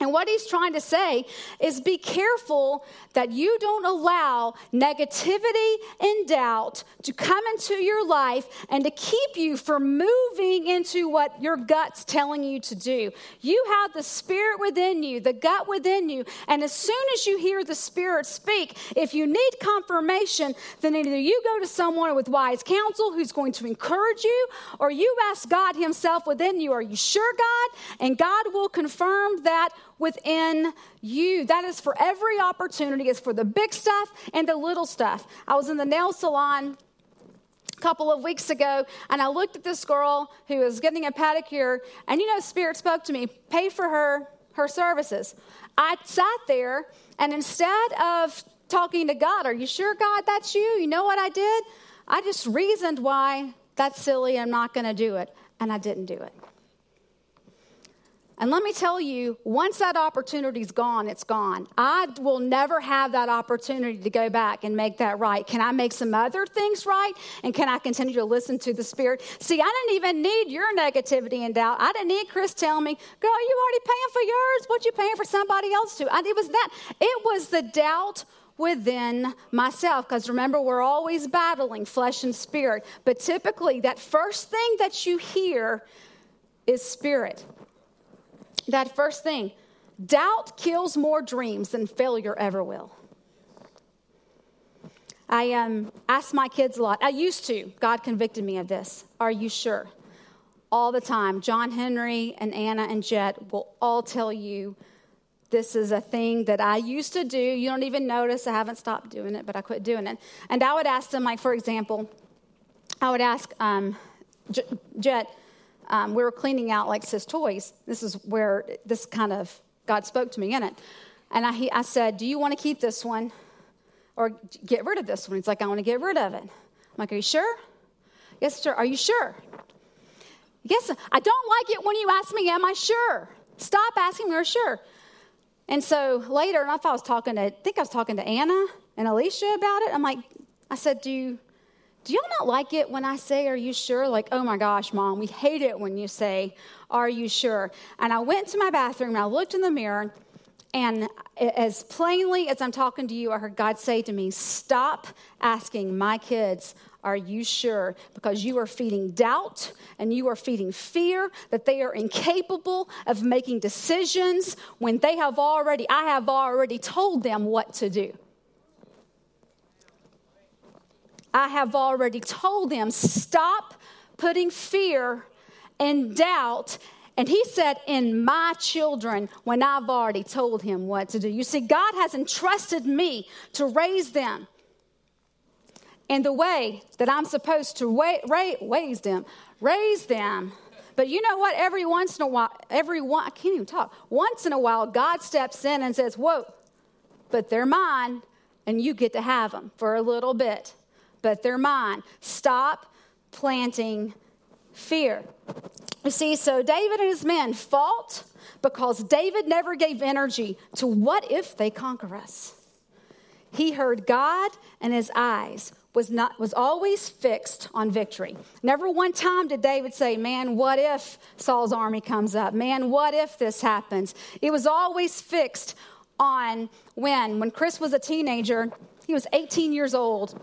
And what he's trying to say is be careful that you don't allow negativity and doubt to come into your life and to keep you from moving into what your gut's telling you to do. You have the spirit within you, the gut within you, and as soon as you hear the spirit speak, if you need confirmation, then either you go to someone with wise counsel who's going to encourage you, or you ask God himself within you, are you sure, God? And God will confirm that within you. That is for every opportunity, it's for the big stuff and the little stuff. I was in the nail salon a couple of weeks ago and I looked at this girl who was getting a pedicure, and you know, Spirit spoke to me, pay for her her services. I sat there and instead of talking to God, Are you sure, God, that's you? You know what I did? I just reasoned why that's silly. I'm not going to do it. And I didn't do it. And let me tell you, once that opportunity's gone, it's gone. I will never have that opportunity to go back and make that right. Can I make some other things right? And can I continue to listen to the Spirit? See, I didn't even need your negativity and doubt. I didn't need Chris telling me, girl, you already paying for yours. What you paying for somebody else to? I, it was that. It was the doubt within myself. Because remember, we're always battling flesh and spirit. But typically, that first thing that you hear is spirit that first thing doubt kills more dreams than failure ever will. I um, ask my kids a lot. I used to. God convicted me of this. Are you sure? All the time. John Henry and Anna and Jet will all tell you this is a thing that I used to do. You don't even notice. I haven't stopped doing it, but I quit doing it. And I would ask them, like, for example, I would ask um, Jet, um, we were cleaning out like his toys. This is where this kind of God spoke to me in it. And I, he, I said, Do you want to keep this one or get rid of this one? He's like, I want to get rid of it. I'm like, Are you sure? Yes, sir. Are you sure? Yes, I don't like it when you ask me, Am I sure? Stop asking me, Are sure? And so later, and I thought I was talking to, I think I was talking to Anna and Alicia about it. I'm like, I said, Do you, do y'all not like it when I say, Are you sure? Like, oh my gosh, mom, we hate it when you say, Are you sure? And I went to my bathroom and I looked in the mirror, and as plainly as I'm talking to you, I heard God say to me, Stop asking my kids, Are you sure? Because you are feeding doubt and you are feeding fear that they are incapable of making decisions when they have already, I have already told them what to do. I have already told them, stop putting fear and doubt. And he said, in my children, when I've already told him what to do. You see, God has entrusted me to raise them in the way that I'm supposed to wa- ra- raise them, raise them. But you know what? Every once in a while, every one, I can't even talk. Once in a while, God steps in and says, Whoa, but they're mine, and you get to have them for a little bit but they're mine. Stop planting fear. You see, so David and his men fought because David never gave energy to what if they conquer us. He heard God and his eyes was not was always fixed on victory. Never one time did David say, "Man, what if Saul's army comes up? Man, what if this happens?" It was always fixed on when when Chris was a teenager, he was 18 years old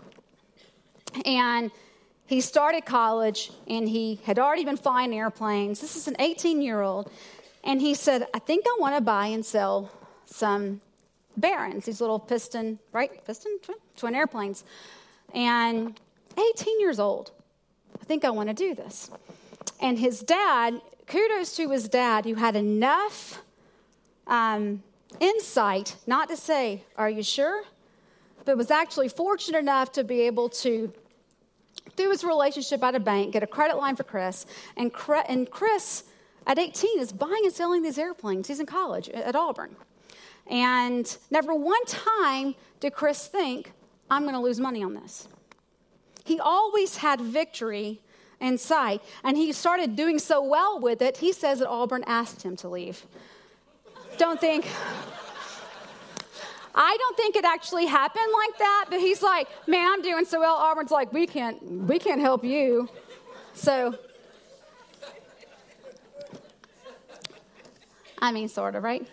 and he started college and he had already been flying airplanes. This is an 18 year old. And he said, I think I want to buy and sell some Barons, these little piston, right? Piston twin, twin airplanes. And 18 years old. I think I want to do this. And his dad, kudos to his dad, who had enough um, insight not to say, Are you sure? But was actually fortunate enough to be able to through his relationship at a bank, get a credit line for Chris. And, and Chris, at 18, is buying and selling these airplanes. He's in college at Auburn. And never one time did Chris think, I'm going to lose money on this. He always had victory in sight. And he started doing so well with it, he says that Auburn asked him to leave. Don't think. I don't think it actually happened like that, but he's like, man, I'm doing so well. Auburn's like, we can't, we can't help you. So, I mean, sort of, right?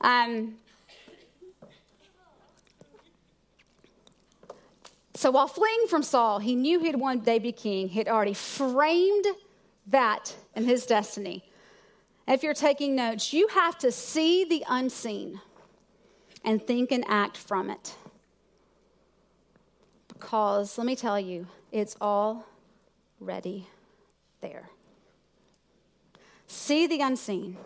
Um, so while fleeing from Saul, he knew he'd one day be king. He'd already framed that in his destiny. If you're taking notes, you have to see the unseen and think and act from it. Because let me tell you, it's already there. See the unseen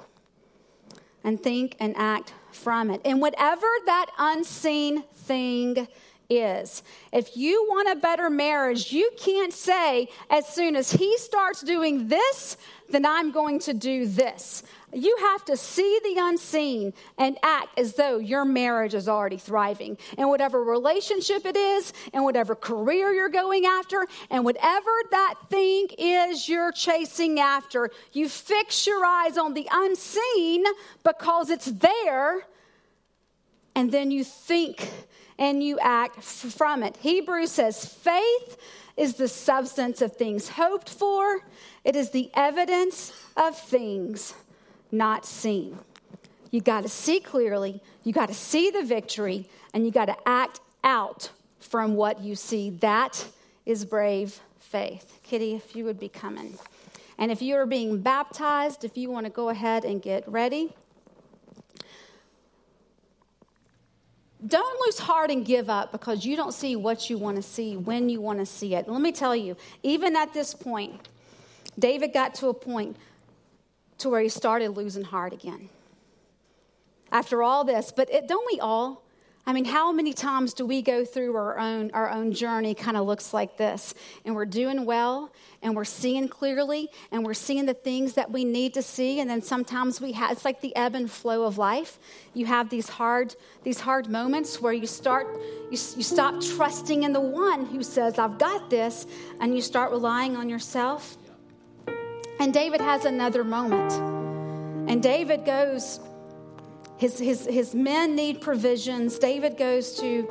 and think and act from it. And whatever that unseen thing is. If you want a better marriage, you can't say, as soon as he starts doing this, then I'm going to do this. You have to see the unseen and act as though your marriage is already thriving. And whatever relationship it is, and whatever career you're going after, and whatever that thing is you're chasing after, you fix your eyes on the unseen because it's there, and then you think and you act from it. Hebrews says faith is the substance of things hoped for, it is the evidence of things not seen. You got to see clearly, you got to see the victory, and you got to act out from what you see. That is brave faith. Kitty, if you would be coming. And if you are being baptized, if you want to go ahead and get ready. Don't lose heart and give up because you don't see what you want to see when you want to see it. Let me tell you, even at this point, David got to a point to where he started losing heart again. After all this, but it, don't we all? I mean, how many times do we go through our own our own journey kind of looks like this and we're doing well and we're seeing clearly and we're seeing the things that we need to see and then sometimes we have it's like the ebb and flow of life. You have these hard these hard moments where you start you, you stop trusting in the one who says I've got this and you start relying on yourself. And David has another moment. And David goes his, his, his men need provisions. David goes to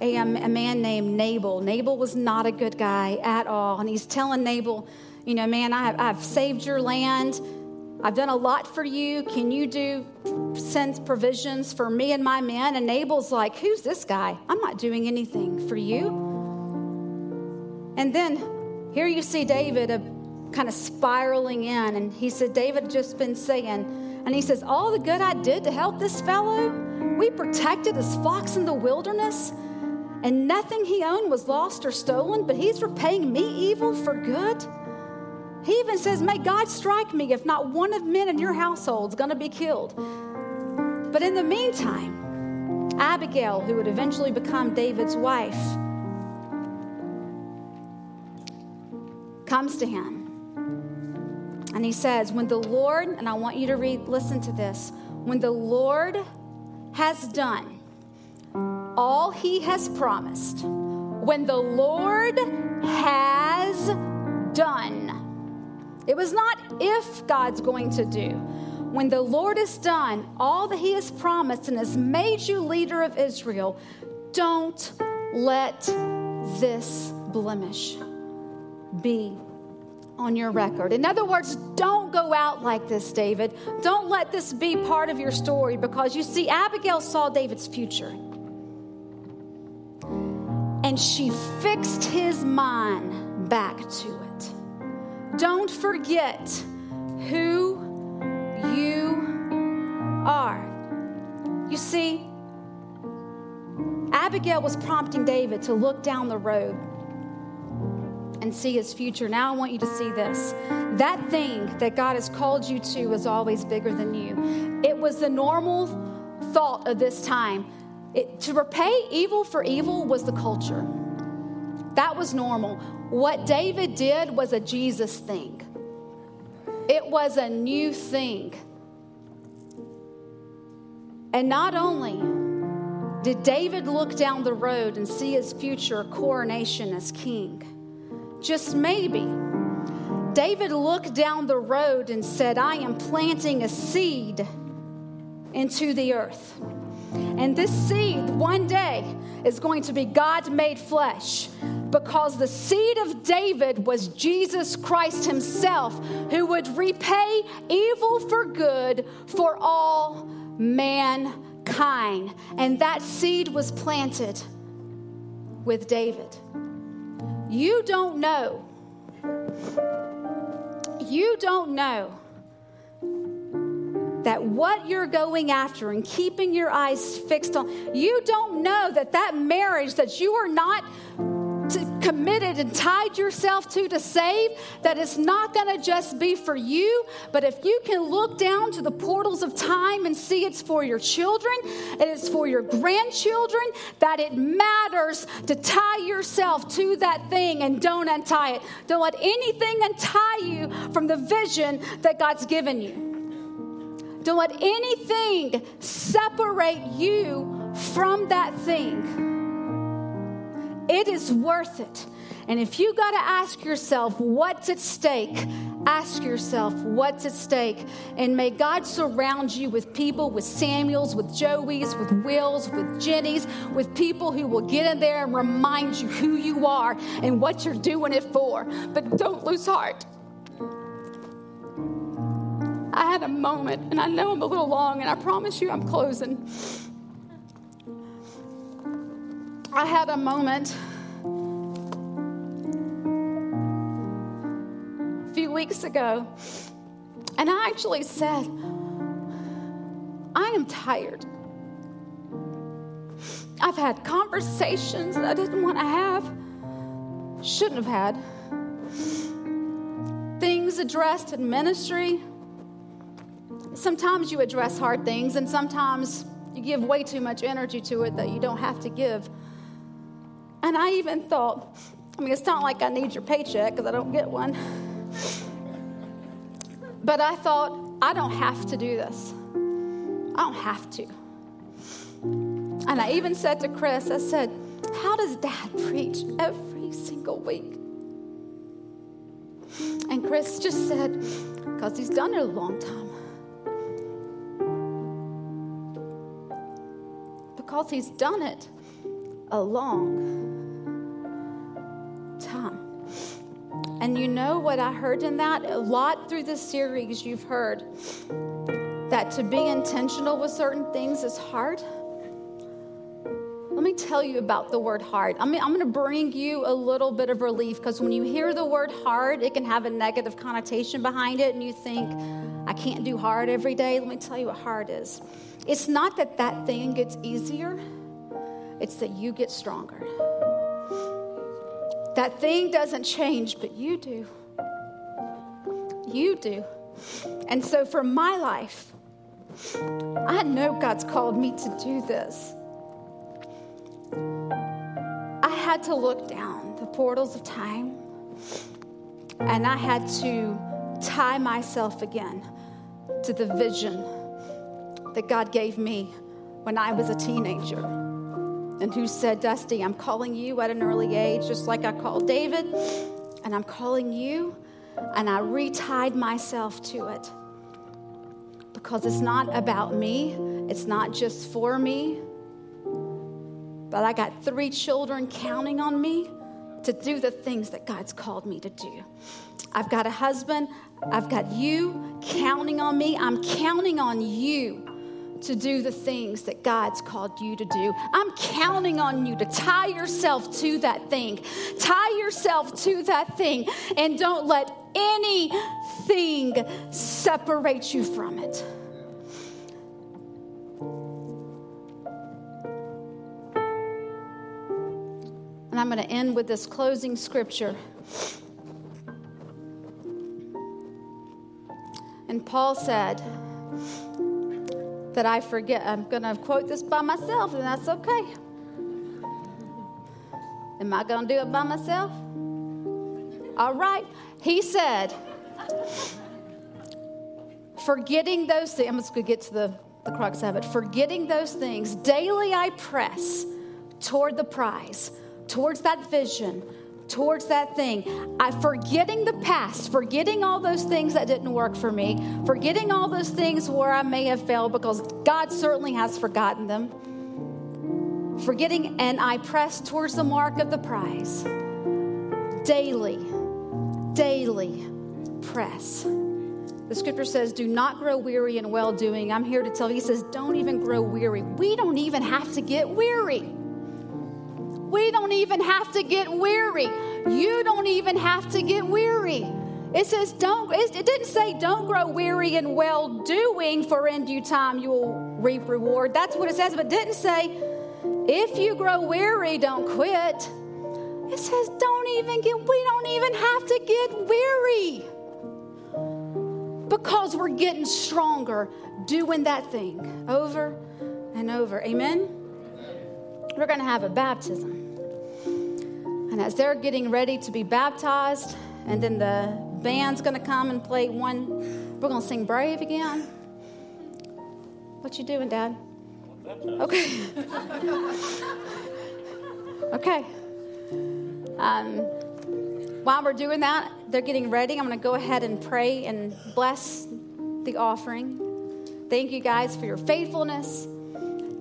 a, um, a man named Nabal. Nabal was not a good guy at all. And he's telling Nabal, you know, man, I I've saved your land. I've done a lot for you. Can you do send provisions for me and my men? And Nabal's like, who's this guy? I'm not doing anything for you. And then here you see David uh, kind of spiraling in. And he said, David just been saying, and he says, All the good I did to help this fellow, we protected his flocks in the wilderness, and nothing he owned was lost or stolen, but he's repaying me evil for good. He even says, May God strike me if not one of men in your household is going to be killed. But in the meantime, Abigail, who would eventually become David's wife, comes to him and he says, When the Lord, and I want you to read, listen to this, when the Lord has done all he has promised, when the Lord has done, it was not if God's going to do. When the Lord has done all that he has promised and has made you leader of Israel, don't let this blemish be on your record. In other words, don't go out like this, David. Don't let this be part of your story because you see, Abigail saw David's future. And she fixed his mind back to it. Don't forget who you are. You see, Abigail was prompting David to look down the road and see his future. Now I want you to see this. That thing that God has called you to is always bigger than you. It was the normal thought of this time. It, to repay evil for evil was the culture. That was normal. What David did was a Jesus thing, it was a new thing. And not only did David look down the road and see his future coronation as king, just maybe, David looked down the road and said, I am planting a seed into the earth. And this seed one day is going to be God made flesh because the seed of David was Jesus Christ Himself who would repay evil for good for all mankind. And that seed was planted with David. You don't know. You don't know that what you're going after and keeping your eyes fixed on, you don't know that that marriage that you are not to, committed and tied yourself to to save, that it's not going to just be for you, but if you can look down to the portals of time and see it's for your children, it is for your grandchildren, that it matters to tie yourself to that thing and don't untie it. Don't let anything untie you from the vision that God's given you. Don't let anything separate you from that thing. It is worth it. And if you got to ask yourself what's at stake, ask yourself what's at stake. And may God surround you with people, with Samuels, with Joeys, with Wills, with Jennies, with people who will get in there and remind you who you are and what you're doing it for. But don't lose heart. I had a moment, and I know I'm a little long, and I promise you I'm closing. I had a moment a few weeks ago, and I actually said, I am tired. I've had conversations that I didn't want to have, shouldn't have had. Things addressed in ministry. Sometimes you address hard things, and sometimes you give way too much energy to it that you don't have to give. And I even thought, I mean, it's not like I need your paycheck because I don't get one. But I thought, I don't have to do this. I don't have to. And I even said to Chris, I said, How does dad preach every single week? And Chris just said, Because he's done it a long time. Because he's done it a long time. And you know what I heard in that? A lot through this series, you've heard that to be intentional with certain things is hard. Let me tell you about the word hard. I mean, I'm going to bring you a little bit of relief because when you hear the word hard, it can have a negative connotation behind it, and you think, I can't do hard every day. Let me tell you what hard is. It's not that that thing gets easier, it's that you get stronger. That thing doesn't change, but you do. You do. And so for my life, I know God's called me to do this. I had to look down the portals of time and I had to tie myself again to the vision that God gave me when I was a teenager. And who said, Dusty, I'm calling you at an early age, just like I called David, and I'm calling you, and I retied myself to it. Because it's not about me, it's not just for me, but I got three children counting on me to do the things that God's called me to do. I've got a husband, I've got you counting on me, I'm counting on you to do the things that God's called you to do. I'm counting on you to tie yourself to that thing. Tie yourself to that thing and don't let anything separate you from it. And I'm going to end with this closing scripture. And Paul said that I forget, I'm going to quote this by myself, and that's okay. Am I going to do it by myself? All right. He said, forgetting those things, I'm just going to get to the, the crux of it. Forgetting those things, daily I press toward the prize, towards that vision, towards that thing. I forgetting the past, forgetting all those things that didn't work for me, forgetting all those things where I may have failed because God certainly has forgotten them. Forgetting, and I press towards the mark of the prize. Daily, daily press. The scripture says, Do not grow weary in well doing. I'm here to tell you, he says, Don't even grow weary. We don't even have to get weary. We don't even have to get weary. You don't even have to get weary. It says, don't, it didn't say, don't grow weary in well doing, for in due time you will reap reward. That's what it says, but it didn't say, if you grow weary, don't quit. It says, don't even get, we don't even have to get weary because we're getting stronger doing that thing over and over. Amen? We're going to have a baptism. And as they're getting ready to be baptized, and then the band's going to come and play one, we're going to sing Brave again. What you doing, Dad? Okay. okay. Um, while we're doing that, they're getting ready. I'm going to go ahead and pray and bless the offering. Thank you guys for your faithfulness.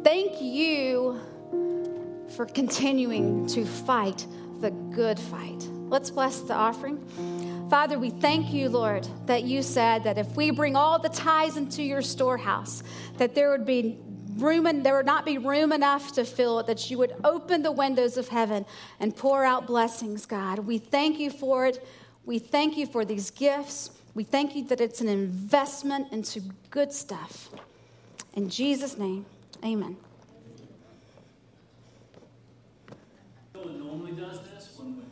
Thank you for continuing to fight the good fight. Let's bless the offering. Father, we thank you, Lord, that you said that if we bring all the tithes into your storehouse, that there would be room and there would not be room enough to fill it, that you would open the windows of heaven and pour out blessings, God. We thank you for it. We thank you for these gifts. We thank you that it's an investment into good stuff. In Jesus' name, amen. Normally does this when we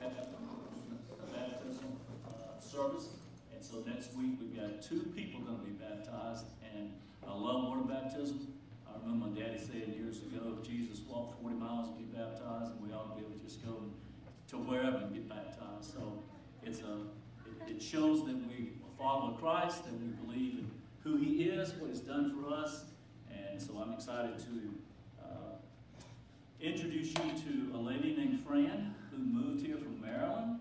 have a baptism uh, service. And so next week, we've got two people going to be baptized. And I love water baptism. I remember my daddy saying years ago, if Jesus walked 40 miles to be baptized, and we ought to be able to just go to wherever and get baptized. So it's a, it, it shows that we follow Christ, that we believe in who He is, what He's done for us. And so I'm excited to introduce you to a lady named Fran who moved here from Maryland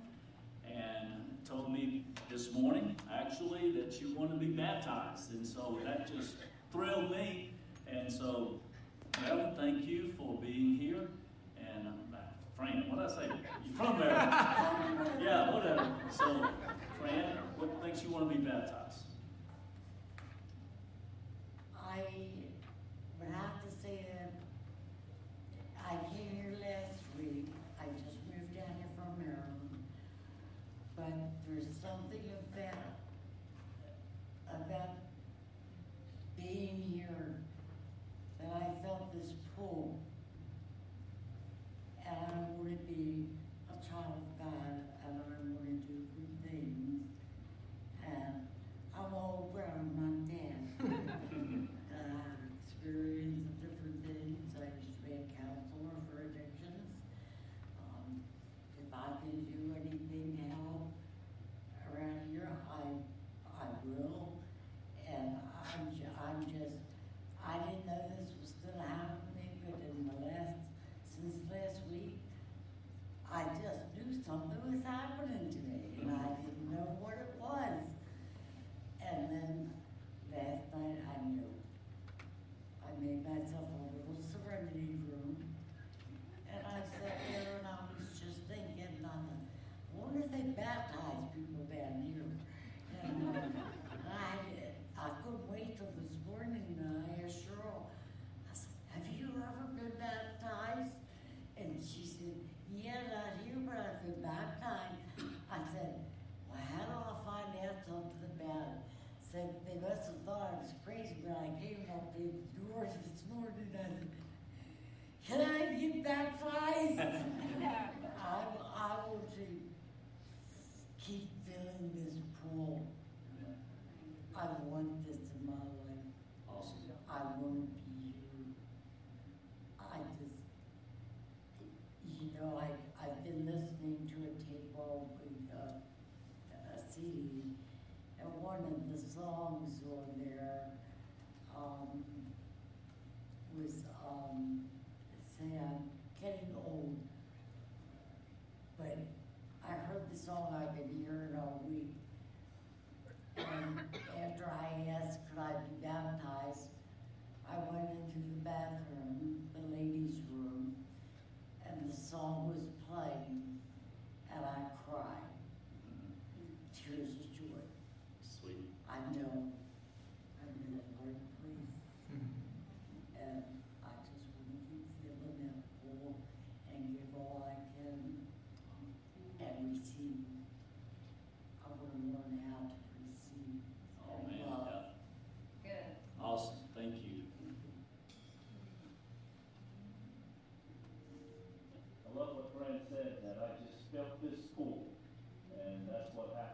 and told me this morning, actually, that she wanted to be baptized. And so that just thrilled me. And so, Maryland, thank you for being here. And uh, Fran, what did I say? You're from Maryland. yeah, whatever. So, Fran, what makes you want to be baptized? I say that I came here last week. I just moved down here from Maryland. But there's something about, about being here that I felt this pull. And I want to be love what Brent said, that I just felt this pull, and that's what happened.